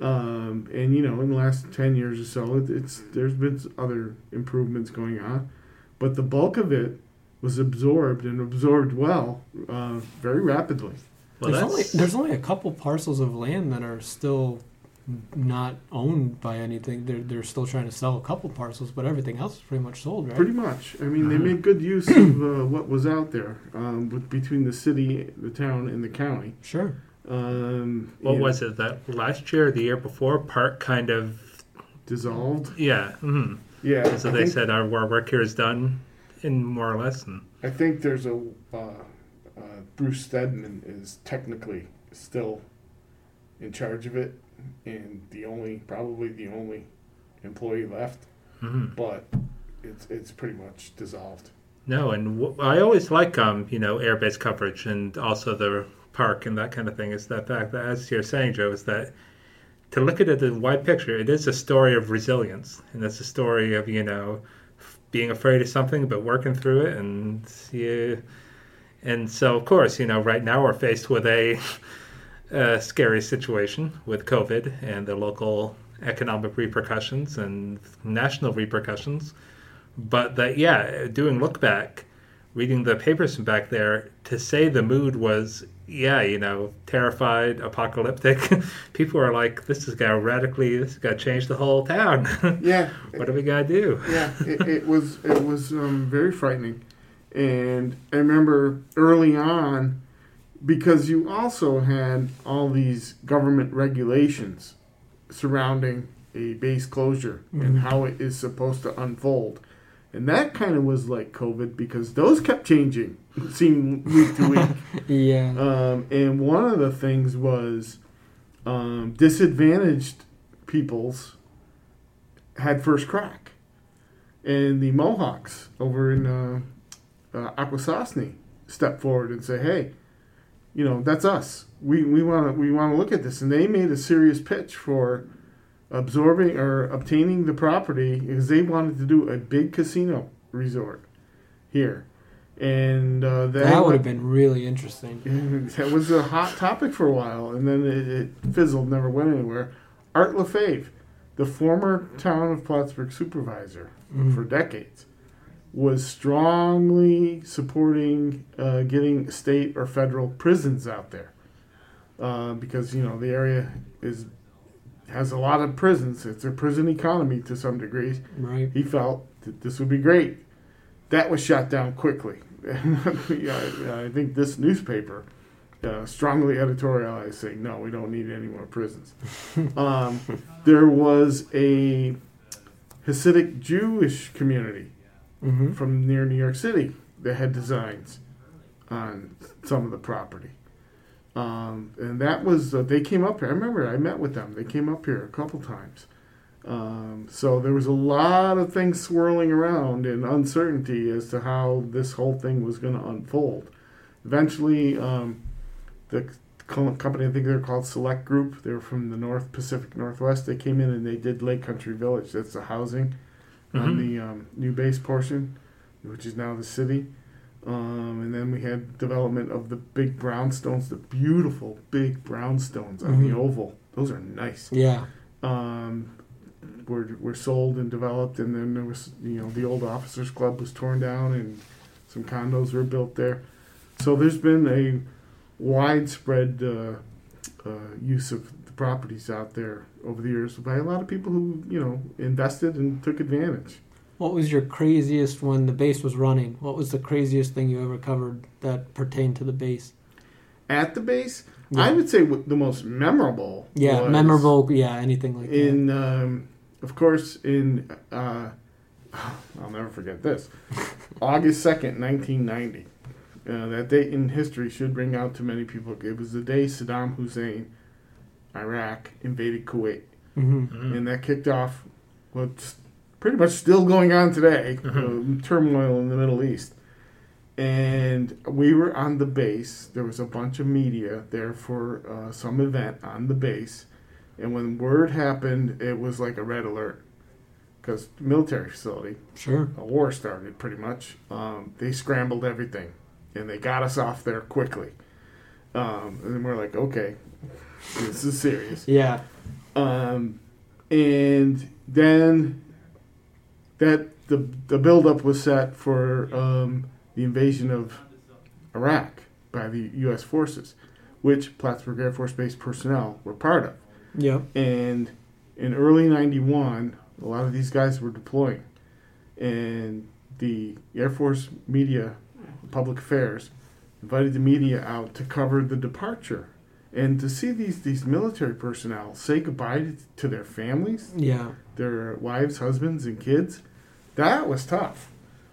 Um, and you know, in the last ten years or so, it, it's there's been other improvements going on, but the bulk of it was absorbed and absorbed well, uh, very rapidly. Well, there's only there's only a couple parcels of land that are still not owned by anything. They're they're still trying to sell a couple parcels, but everything else is pretty much sold, right? Pretty much. I mean, they Uh-huh. made good use of uh, what was out there um, with between the city, the town, and the county. Sure. Um, what was it that last year or the year before? Park kind of dissolved? yeah. Mm. Yeah. So I they think, said our, our work here is done, in more or less. And I think there's a uh, uh, Bruce Stedman is technically still in charge of it, and the only probably the only employee left, mhm. but it's it's pretty much dissolved. no, and w- I always like um you know airbase coverage and also the park and that kind of thing. Is that fact that as you're saying, Joe, is that to look at it in the wide picture, it is a story of resilience, and it's a story of you know being afraid of something but working through it, and you, and so of course you know right now we're faced with a, a scary situation with COVID and the local economic repercussions and national repercussions, but that yeah, doing look back, reading the papers from back there to say the mood was yeah, you know, terrified, apocalyptic. People are like, this is gonna radically, this is gonna change the whole town. Yeah, what are we gonna do? yeah, it, it was it was um, very frightening, and I remember early on because you also had all these government regulations surrounding a base closure and Mhm. how it is supposed to unfold, And that kind of was like COVID because those kept changing, seemed week to week. Yeah. Um, and one of the things was um, disadvantaged peoples had first crack. And the Mohawks over in uh, uh, Akwesasne stepped forward and said, "Hey, you know that's us. We we want to we want to look at this." And they made a serious pitch for absorbing or obtaining the property because they wanted to do a big casino resort here, and uh, that, that would have been really interesting. that was a hot topic for a while, and then it, it fizzled, never went anywhere. Art Lefebvre, the former town of Plattsburgh supervisor Mhm. for decades, was strongly supporting uh, getting state or federal prisons out there uh, because you know the area is has a lot of prisons. It's a prison economy to some degree. Right. He felt that this would be great. That was shot down quickly. I, I think this newspaper uh, strongly editorialized saying, no, we don't need any more prisons. um, there was a Hasidic Jewish community Mm-hmm. from near New York City that had designs on some of the property. Um, and that was, uh, they came up here. I remember I met with them. They came up here a couple times. Um, so there was a lot of things swirling around and uncertainty as to how this whole thing was going to unfold. Eventually, um, the co- company, I think they're called Select Group, they're from the North Pacific Northwest. They came in and they did Lake Country Village. That's the housing on Mhm. the um, new base portion, which is now the city. Um, and then we had development of the big brownstones, the beautiful big brownstones on the Mhm. oval. Those are nice. Yeah. Um, were were sold and developed, and then there was you know the old officers club was torn down, and some condos were built there. So there's been a widespread uh, uh, use of the properties out there over the years by a lot of people who you know invested and took advantage. What was your craziest when the base was running? What was the craziest thing you ever covered that pertained to the base? At the base, Yeah. I would say the most memorable. Yeah, was memorable. Yeah, anything like that. in um, of course in uh, I'll never forget this August 2nd 1990 uh, that date in history should bring out to many people it was the day Saddam Hussein Iraq invaded Kuwait hmm Mm. and that kicked off what's pretty much still going on today uh, turmoil in the Middle East. And we were on the base. There was a bunch of media there for uh, some event on the base. And when word happened it was like a red alert. Because military facility. Sure. a war started pretty much. Um, they scrambled everything. And they got us off there quickly. Um, and then we're like okay this is serious. Yeah. um, and then that the the buildup was set for um, the invasion of Iraq by the U.S. forces, which Plattsburgh Air Force Base personnel were part of. Yep. And in early '91, a lot of these guys were deploying, and the Air Force media, public affairs, invited the media out to cover the departure. And to see these, these military personnel say goodbye to, to their families, Yeah. their wives, husbands, and kids, that was tough.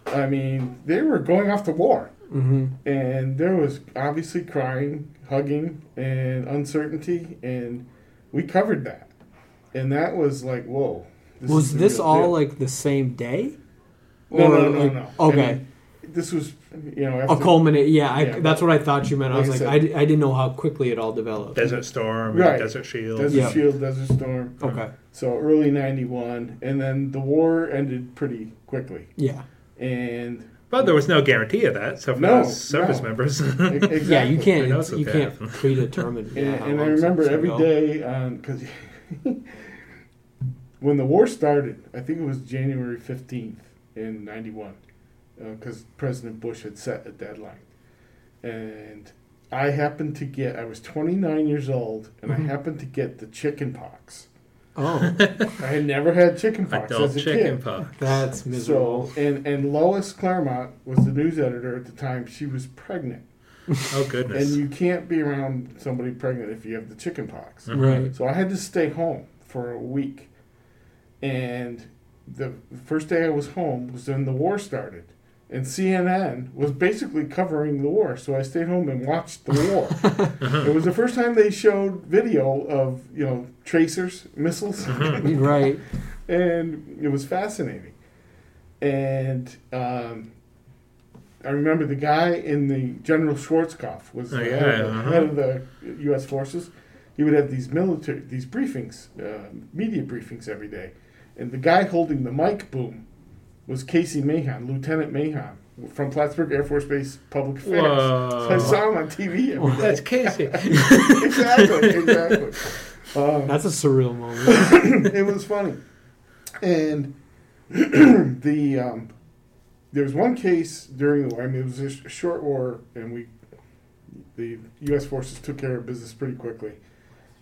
I mean, they were going off to war, hmm and there was obviously crying, hugging, and uncertainty, and we covered that. And that was like, whoa. is Was this all deal. like the same day? No, or, no, no, like- no. okay. I mean, this was, you know, A culminate. Yeah, I, Yeah, that's what I thought you meant. I like was I like, said- I, I didn't know how quickly it all developed. Desert Storm, Right. Desert Shield. Desert Yeah. Shield, Desert Storm. Okay. So early '91, and then the war ended pretty quickly. Yeah. And But there was no guarantee of that. So for No, those service no. members, exactly. Yeah, you can't. knows you what can't happened. predetermine. yeah, And, how and I remember something's every gonna go. day um, because when the war started, I think it was January 15th in 91, because President Bush had set a deadline. And I happened to get, I was 29 years old, and Mhm. I happened to get the chicken pox. Oh, I had never had chicken pox adult as a chicken kid. pox. that's miserable. So, and, and Lois Clermont was the news editor at the time. She was pregnant. Oh goodness. And you can't be around somebody pregnant if you have the chicken pox. Mhm. Right. So I had to stay home for a week. And the first day I was home was when the war started. And CNN was basically covering the war, so I stayed home and watched the war. it was the first time they showed video of you know tracers, missiles, right. and it was fascinating. And um, I remember the guy in the General Schwarzkopf was Oh, the yeah, head, of the, uh-huh. head of the U.S. forces. He would have these military, these briefings, uh, media briefings every day, and the guy holding the mic boom was Casey Mahon, Lieutenant Mahon from Plattsburgh Air Force Base Public Affairs. So I saw him on TV every day. That's Casey. exactly, exactly. Um, That's a surreal moment. it was funny. And the um, there was one case during the war. I mean, it was a sh- short war, and we the U.S. forces took care of business pretty quickly.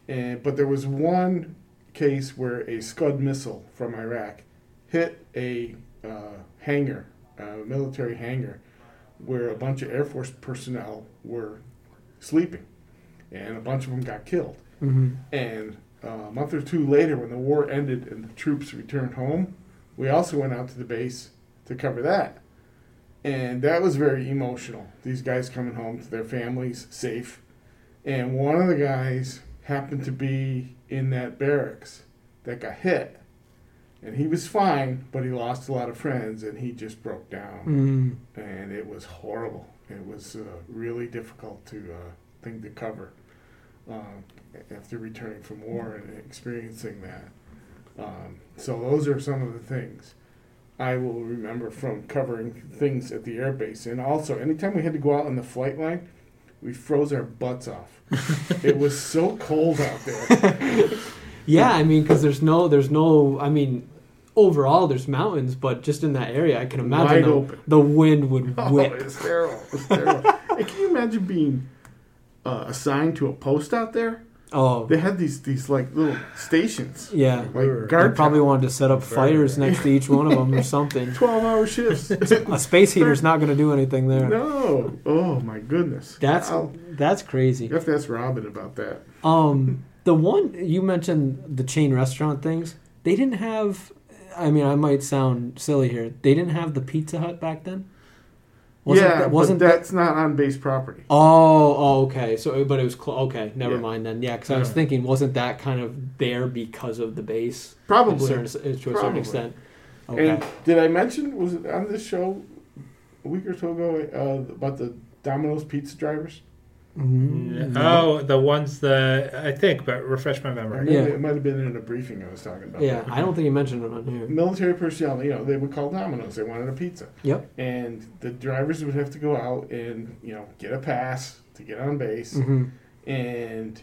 And but there was one case where a Scud missile from Iraq hit a uh, hangar, a military hangar, where a bunch of Air Force personnel were sleeping, and a bunch of them got killed. hmm And uh, a month or two later, when the war ended and the troops returned home, we also went out to the base to cover that. And that was very emotional. These guys coming home to their families safe. And one of the guys happened to be in that barracks that got hit. And he was fine, but he lost a lot of friends and he just broke down mm and it was horrible. It was uh, really difficult to uh, thing to cover um, after returning from war and experiencing that. Um, so those are some of the things I will remember from covering things at the airbase. And also, anytime we had to go out on the flight line, we froze our butts off. it was so cold out there. Yeah, I mean, because there's no, there's no, I mean, overall there's mountains, but just in that area, I can imagine the, the wind would Oh, whip. it's terrible. It's terrible. and can you imagine being uh, assigned to a post out there? Oh, They had these these like little stations, yeah. like They They guard probably wanted to set up fires next to each one of them or something. twelve hour shifts. A space heater's not going to do anything there. no, oh my goodness. That's I'll- that's crazy. you have to ask Robin about that. Um, the one you mentioned, the chain restaurant things, they didn't have. I mean, I might sound silly here. They didn't have the Pizza Hut back then. yeah, that- wasn't but that- that's not on base property. Oh, oh, okay. So, but it was clo- okay. Never Yeah. mind then. Yeah, because I was thinking, wasn't that kind of there because of the base? To a Probably. certain, to a certain extent. Okay. And did I mention was it on this show a week or two ago uh, about the Domino's pizza drivers? Mhm. Oh, the ones that I think, but refresh my memory. Yeah. It might have been in a briefing I was talking about. Yeah, I don't think you mentioned it on here. Military personnel, you know, they would call Domino's. They wanted a pizza. Yep. And the drivers would have to go out and, you know, get a pass to get on base. hmm And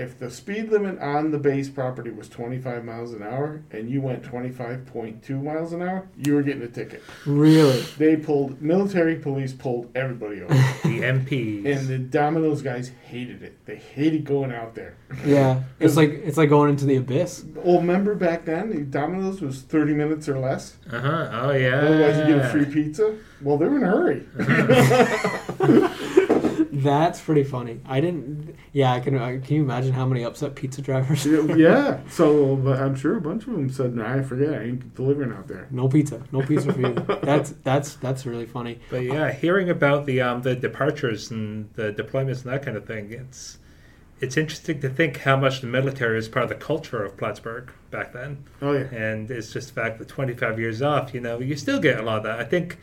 if the speed limit on the base property was 25 miles an hour and you went 25.2 miles an hour, you were getting a ticket. Really? They pulled, military police pulled everybody over. The MPs. and the Domino's guys hated it. They hated going out there. Yeah. It's like it's like going into the abyss. Well, remember back then, the Domino's was 30 minutes or less. uh huh. Oh yeah. Otherwise, you get a free pizza. Well, they were in a hurry. That's pretty funny. I didn't. Yeah, I can. Can you imagine how many upset pizza drivers? yeah. So but I'm sure a bunch of them said, nah, I forget. I ain't delivering out there. No pizza. No pizza for you. That's that's that's really funny. But yeah, hearing about the um the departures and the deployments and that kind of thing, it's it's interesting to think how much the military is part of the culture of Plattsburgh back then. Oh, yeah. And it's just the fact that 25 years off, you know, you still get a lot of that. I think,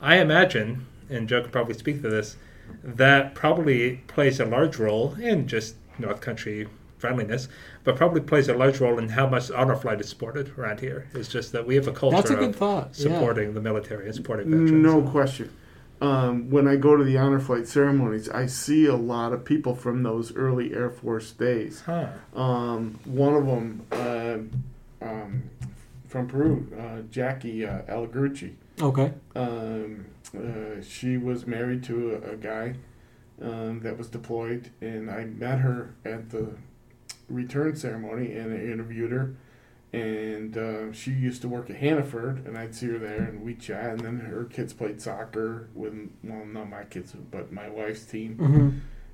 I imagine, and Joe could probably speak to this, that probably plays a large role in just North Country friendliness, but probably plays a large role in how much honor flight is supported around here. It's just that we have a culture That's a good of thought. Yeah. supporting the military and supporting veterans. No question. Um, when I go to the honor flight ceremonies, I see a lot of people from those early Air Force days. Huh. Um, one of them uh, um, from Peru, uh, Jackie uh, Alagrucci. Okay. Um, uh, she was married to a, a guy um, that was deployed, and I met her at the return ceremony and I interviewed her. And uh, she used to work at Hannaford, and I'd see her there, and we'd chat. And then her kids played soccer with, well, not my kids, but my wife's team hmm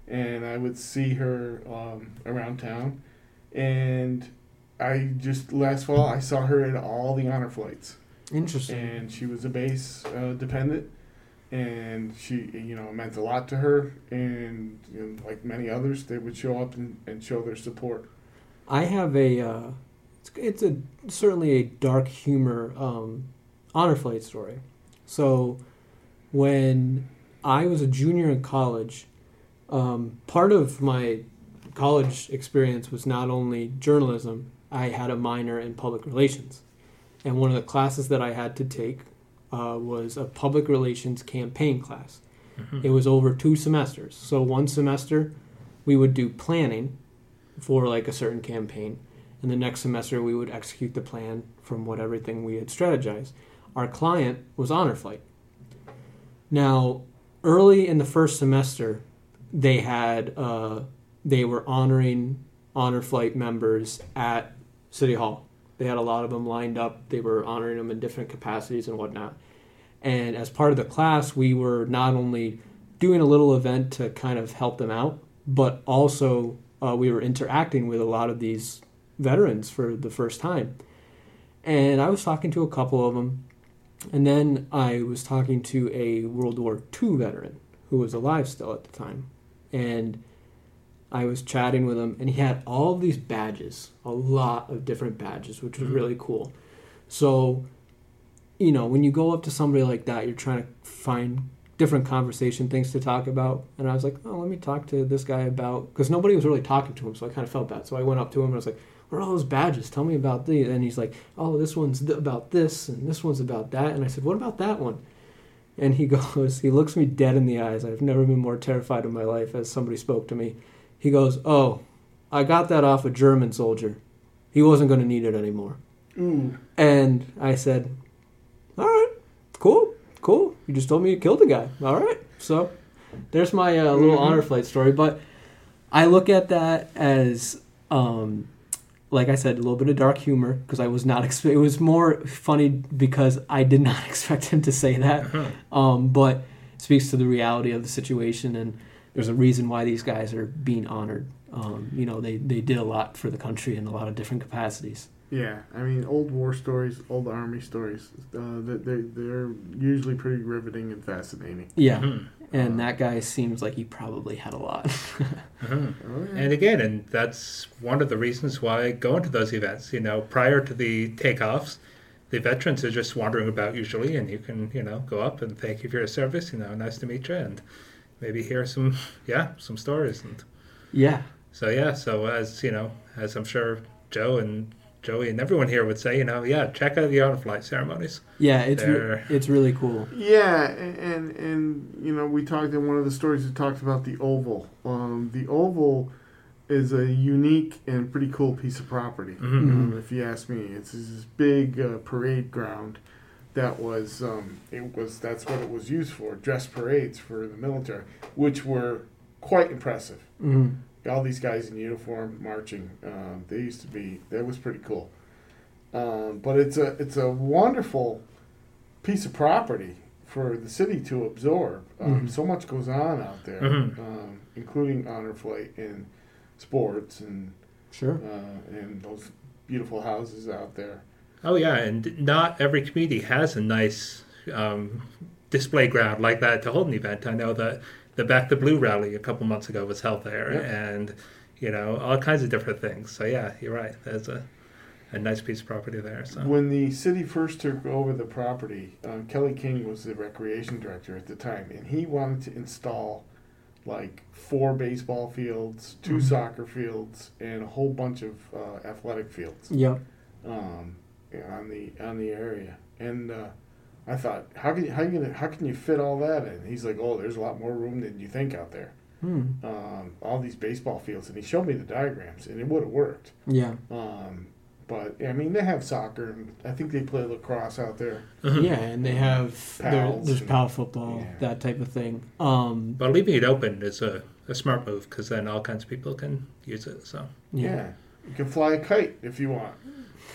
and I would see her um, around town. And I just last fall I saw her at all the honor flights, Interesting. and she was a base uh, dependent, and she you know meant a lot to her, and you know, like many others, they would show up and, and show their support. I have a. Uh, it's, it's a certainly a dark humor um, honor flight story. So, when I was a junior in college, um, part of my college experience was not only journalism. I had a minor in public relations, and one of the classes that I had to take uh, was a public relations campaign class. It was over two semesters. So one semester, we would do planning for like a certain campaign, and the next semester we would execute the plan from what everything we had strategized. Our client was Honor Flight. Now, early in the first semester, they had uh, they were honoring Honor Flight members at City Hall. They had a lot of them lined up. They were honoring them in different capacities and whatnot. And as part of the class, we were not only doing a little event to kind of help them out, but also uh, we were interacting with a lot of these veterans for the first time. And I was talking to a couple of them, and then I was talking to a World War II veteran who was alive still at the time. And I was chatting with him, and he had all of these badges, a lot of different badges, which was mm-hmm. really cool. So, you know, when you go up to somebody like that, you're trying to find different conversation things to talk about. And I was like, oh, let me talk to this guy about, because nobody was really talking to him, so I kind of felt bad. So I went up to him and I was like, what are all those badges? Tell me about these. And he's like, oh, this one's th- about this, and this one's about that. And I said, what about that one? And he goes, he looks me dead in the eyes. I've never been more terrified in my life as somebody spoke to me. He goes, oh, I got that off a German soldier. He wasn't going to need it anymore. Ooh, And I said, all right, cool, cool. You just told me you killed a guy. All right. So there's my uh, little Mhm. honor flight story. But I look at that as, um, like I said, a little bit of dark humor because I was not, expe- it was more funny because I did not expect him to say that. Um, but speaks to the reality of the situation and there's a reason why these guys are being honored. Um, you know, they, they did a lot for the country in a lot of different capacities. yeah. I mean, old war stories, old army stories. Uh, they, they they're usually pretty riveting and fascinating. Yeah. Mhm. And that guy seems like he probably had a lot. Mhm. Oh, yeah. And again, and that's one of the reasons why going to those events, you know, prior to the takeoffs, the veterans are just wandering about usually, and you can, you know, go up and thank you for your service. You know, nice to meet you, and maybe hear some, yeah, some stories. And yeah. so, yeah, so as you know, as I'm sure Joe and Joey and everyone here would say, you know, yeah, check out the honor flight ceremonies. Yeah, it's re- it's really cool. Yeah, and, and and you know we talked in one of the stories we talked about the oval. Um, the oval is a unique and pretty cool piece of property. Mhm. Um, if you ask me, it's this big uh, parade ground that was um, it was that's what it was used for dress parades for the military, which were quite impressive. hmm All these guys in uniform marching. Um, they used to be that was pretty cool. Um, but it's a it's a wonderful piece of property for the city to absorb. Um, Mhm. So much goes on out there, Mhm. um, including honor flight and sports and Sure. uh, and those beautiful houses out there. Oh yeah, and not every community has a nice um, display ground like that to hold an event. I know that the Back the Blue rally a couple months ago was held there, Yep. and you know all kinds of different things. So yeah, you're right. There's a a nice piece of property there. So When the city first took over the property, um, Kelly King was the recreation director at the time, and he wanted to install like four baseball fields, 2 Mhm. soccer fields, and a whole bunch of uh, athletic fields Yep. um, on the on the area. And uh, I thought, how can you, how you gonna, how can you fit all that in? He's like, oh, there's a lot more room than you think out there. Hmm. Um, all these baseball fields, and he showed me the diagrams, and it would have worked. Yeah. Um, but I mean, they have soccer, and I think they play lacrosse out there. Yeah, and they have there, Pals there's and- pal football, yeah. that type of thing. Um, but leaving it open is a, a smart move because then all kinds of people can use it. So yeah. Yeah, you can fly a kite if you want.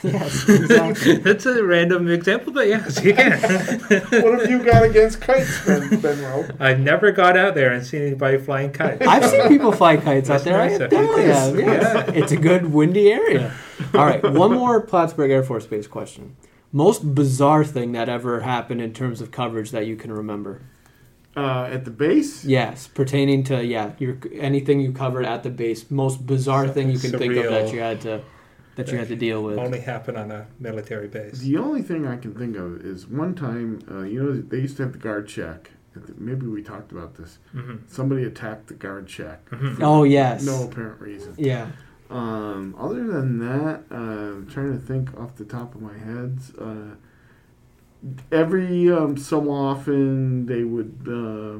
Yes, exactly. That's a random example, but yes, you can. what have you got against kites, Ben, ben Rowe? I never got out there and seen anybody flying kites. I've seen people fly kites out there. nice I definitely have. Yeah. yes. It's a good windy area. All right, one more Plattsburgh Air Force Base question. Most bizarre thing that ever happened in terms of coverage that you can remember? Uh, at the base? Yes, pertaining to yeah, your anything you covered at the base. Most bizarre thing you can think of that you had to that you had to deal with. Only happen on a military base. The only thing I can think of is one time, uh, you know, they used to have the guard check. Maybe we talked about this. hmm Somebody attacked the guard check. Mhm. Oh yes. No apparent reason. Yeah. Um, other than that, uh, I'm trying to think off the top of my head. Uh, every um, so often, they would uh,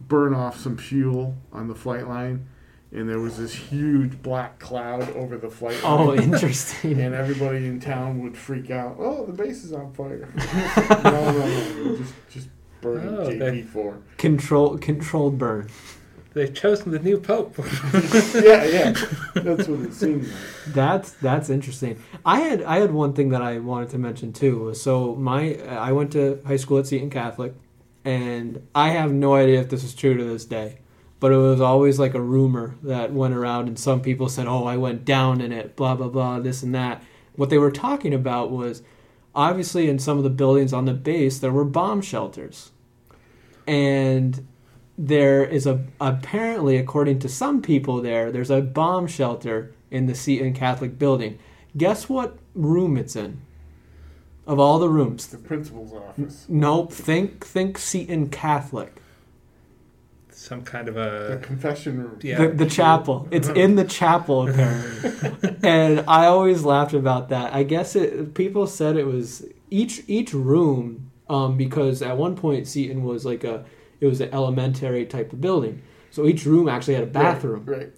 burn off some fuel on the flight line, and there was this huge black cloud over the flight line. Oh, interesting. and everybody in town would freak out. Oh, the base is on fire! no, no, no, just just burning Oh, JP four. Control controlled burn. They've chosen the new pope. yeah, yeah, that's what it seems. like. That's that's interesting. I had I had one thing that I wanted to mention too. So my I went to high school at Seton Catholic, and I have no idea if this is true to this day, but it was always like a rumor that went around, and some people said, "Oh, I went down in it," blah blah blah, this and that. What they were talking about was obviously in some of the buildings on the base there were bomb shelters, and there is a apparently according to some people there there's a bomb shelter in the Seton Catholic building. Guess what room it's in? Of all the rooms. The principal's office. Nope. Think think Seton Catholic. Some kind of The a confession room. yeah. The, the chapel. It's in the chapel apparently. and I always laughed about that. I guess it people said it was each each room um, because at one point Seton was like a it was an elementary type of building. So each room actually had a bathroom. Right. right.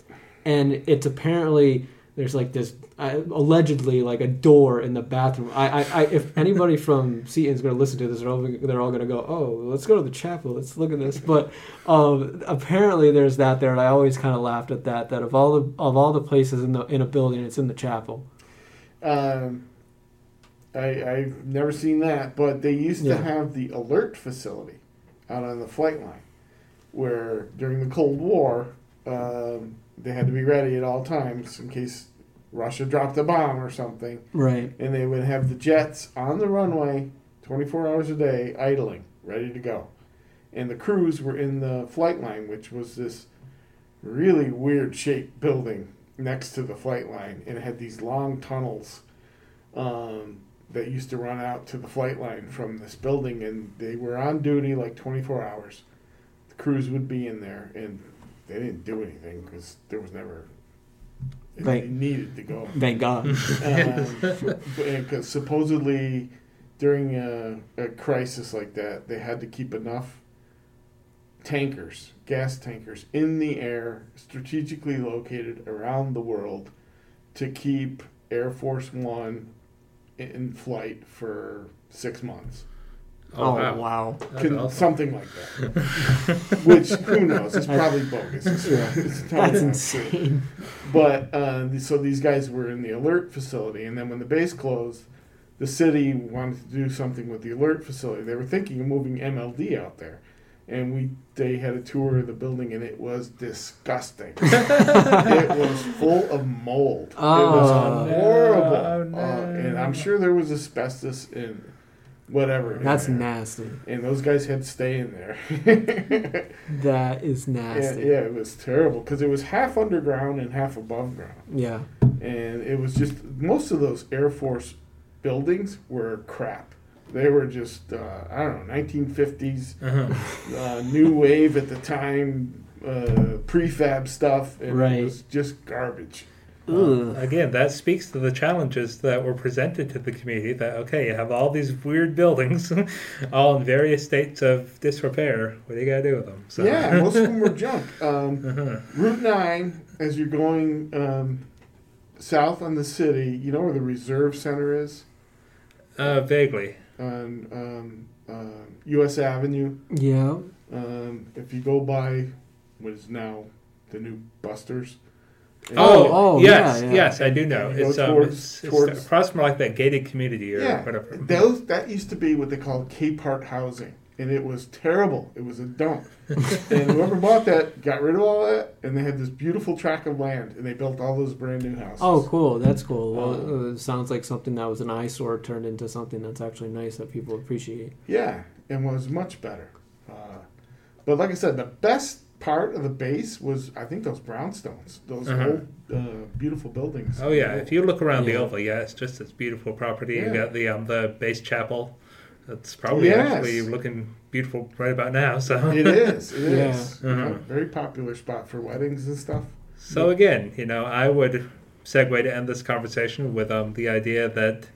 and it's apparently there's like this uh, allegedly like a door in the bathroom. I, I, I if anybody from Seton's going to listen to this, they're all, they're all going to go, oh, let's go to the chapel, let's look at this. But um, apparently there's that there, and I always kind of laughed at that. That of all the of all the places in the in a building, it's in the chapel. Um, I, I've never seen that, but they used Yeah. to have the alert facility out on the flight line, where during the Cold War, um, they had to be ready at all times in case Russia dropped a bomb or something, Right. and they would have the jets on the runway 24 hours a day, idling, ready to go. And the crews were in the flight line, which was this really weird shaped building next to the flight line, and it had these long tunnels um, that used to run out to the flight line from this building, and they were on duty like 24 hours. The crews would be in there, and they didn't do anything because there was never. It, Right. needed to go Thank God. Um, because supposedly during a, a crisis like that, they had to keep enough tankers, gas tankers, in the air, strategically located around the world, to keep Air Force One in flight for six months. Oh, Oh, wow. wow. Can- awesome. Something like that. Which, who knows? It's probably bogus. It's, it's totally That's not true. insane. But uh, so these guys were in the alert facility, and then when the base closed, the city wanted to do something with the alert facility. They were thinking of moving MLD out there, and we they had a tour of the building, and it was disgusting. it was full of mold. it was Oh. horrible, Oh, no. Uh, and I'm sure there was asbestos in whatever. in That's there. nasty. And those guys had to stay in there. That is yeah, nasty. yeah, it was terrible because it was half underground and half above ground Yeah. and it was just most of those Air Force buildings were crap. They were just uh, I don't know 1950s Uh-huh. uh, new wave at the time uh, prefab stuff, and Right. it was just garbage. Ugh. Again, that speaks to the challenges that were presented to the community. That okay, you have all these weird buildings, all in various states of disrepair. What do you got to do with them? So, Yeah, most of them were junk. Um, uh-huh. Route nine, as you're going um, south on the city, you know where the Reserve Center is uh, vaguely. On um, uh, U.S. Avenue. Yeah. Um, if you go by what is now the new Buster's, Oh, oh, yes, yeah, yeah. yes, I do know. It's, um, towards- it's, it's towards- across from like that gated community or Yeah, whatever. those that used to be what they called K Park housing, and it was terrible. It was a dump. and whoever bought that got rid of all that, and they had this beautiful tract of land, and they built all those brand new houses. Oh, cool. That's cool. Well, Um, uh, it sounds like something that was an eyesore turned into something that's actually nice that people appreciate. Yeah, and was much better. Uh, but like I said, the best part of the base was I think those brownstones, those Uh-huh. old uh, beautiful buildings. Oh yeah, if you look around the oval, yeah, it's just this beautiful property. You Yeah. got the um, the base chapel. That's probably Yes. actually looking beautiful right about now. So it is. It Yeah. is. Uh-huh. Very popular spot for weddings and stuff. So again, you know, I would segue to end this conversation with um, the idea that,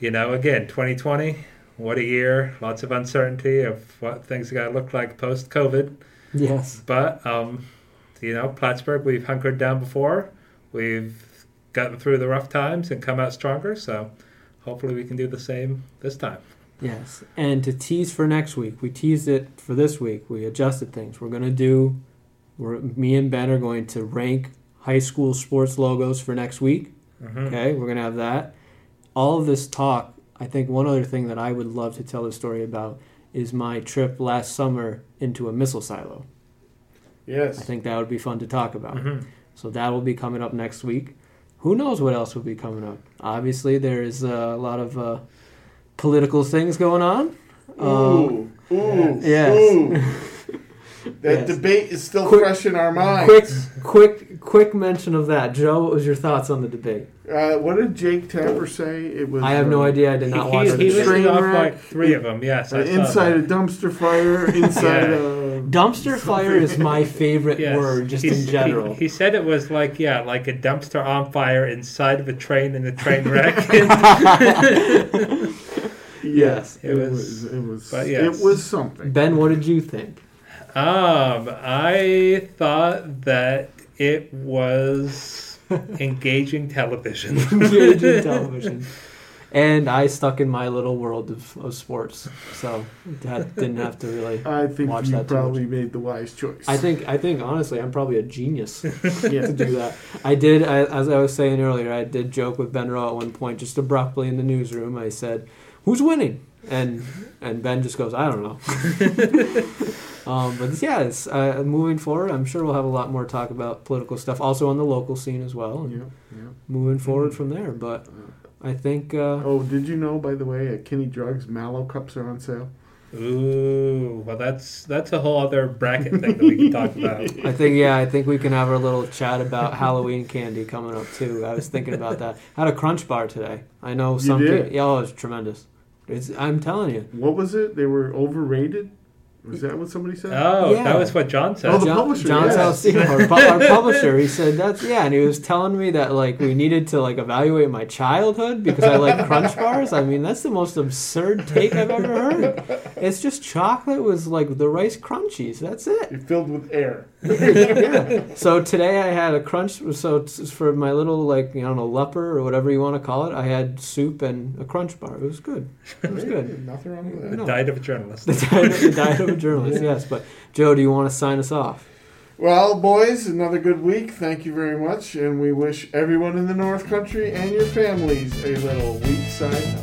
you know, again, 2020, what a year, lots of uncertainty of what things are going to look like post COVID. Yes. But, um, you know, Plattsburgh, we've hunkered down before. We've gotten through the rough times and come out stronger. So hopefully we can do the same this time. Yes. And to tease for next week, we teased it for this week. We adjusted things. We're going to do, we're, me and Ben are going to rank high school sports logos for next week. Mhm. Okay, we're gonna have that. All of this talk. I think one other thing that I would love to tell the story about is my trip last summer into a missile silo. Yes, I think that would be fun to talk about. Mhm. So that will be coming up next week. Who knows what else will be coming up? Obviously, there is a lot of uh, political things going on. Um, Ooh. Ooh. Yes. Ooh. That Yes. debate is still Quick- fresh in our minds. quick, quick, quick mention of that. Joe, what was your thoughts on the debate? Uh, what did Jake Tapper say? It was. I have no uh, idea. I did not he, watch he, the he. Train off like three of them. Yes, Uh, inside that. a dumpster fire. Inside Yeah. a. Dumpster fire is my favorite Yes. word, just He- in general. He, he said it was like yeah, like a dumpster on fire inside of a train in a train wreck. Yes, It it, was- was, It was. but yes. It was something. Ben, what did you think? um, I thought that it was engaging television. Engaging television. And I stuck in my little world of, of sports, so that didn't have to really. I think Watch you that probably made the wise choice. I think I think honestly, I'm probably a genius Yeah. to do that. I did, I, as I was saying earlier, I did joke with Ben Rowe at one point, just abruptly in the newsroom. I said, "Who's winning?" And and Ben just goes, "I don't know." um, but yeah, it's, uh, moving forward, I'm sure we'll have a lot more talk about political stuff, also on the local scene as well, and Yeah, yeah. moving forward from there. But I think. Uh, Oh, did you know, by the way, at Kinney Drugs, Mallo cups are on sale? Ooh, well, that's that's a whole other bracket thing that we can talk about. I think yeah, I think we can have a little chat about Halloween candy coming up too. I was thinking about that. I had a Crunch bar today. I know You some. did? pe- Yeah, oh, it's tremendous. It's, I'm telling you. What was it? They were overrated? Was that what somebody said? Oh, Yeah. that was what John said. Oh, the John, publisher, John yes. Salcino, our, pu- our publisher, he said that's yeah, and he was telling me that like we needed to like evaluate my childhood because I like Crunch bars. I mean, that's the most absurd take I've ever heard. It's just chocolate with like the rice crunchies. That's it. You're filled with air. Yeah. So today I had a crunch. So it's for my little like you know leper or whatever you want to call it, I had soup and a crunch bar. It was good. It was good. Nothing wrong with The that. No. diet of a journalist. The diet, the diet of a journalist. Yes, but Joe, do you want to sign us off? Well, boys, another good week. Thank you very much. And we wish everyone in the North Country and your families a little week side.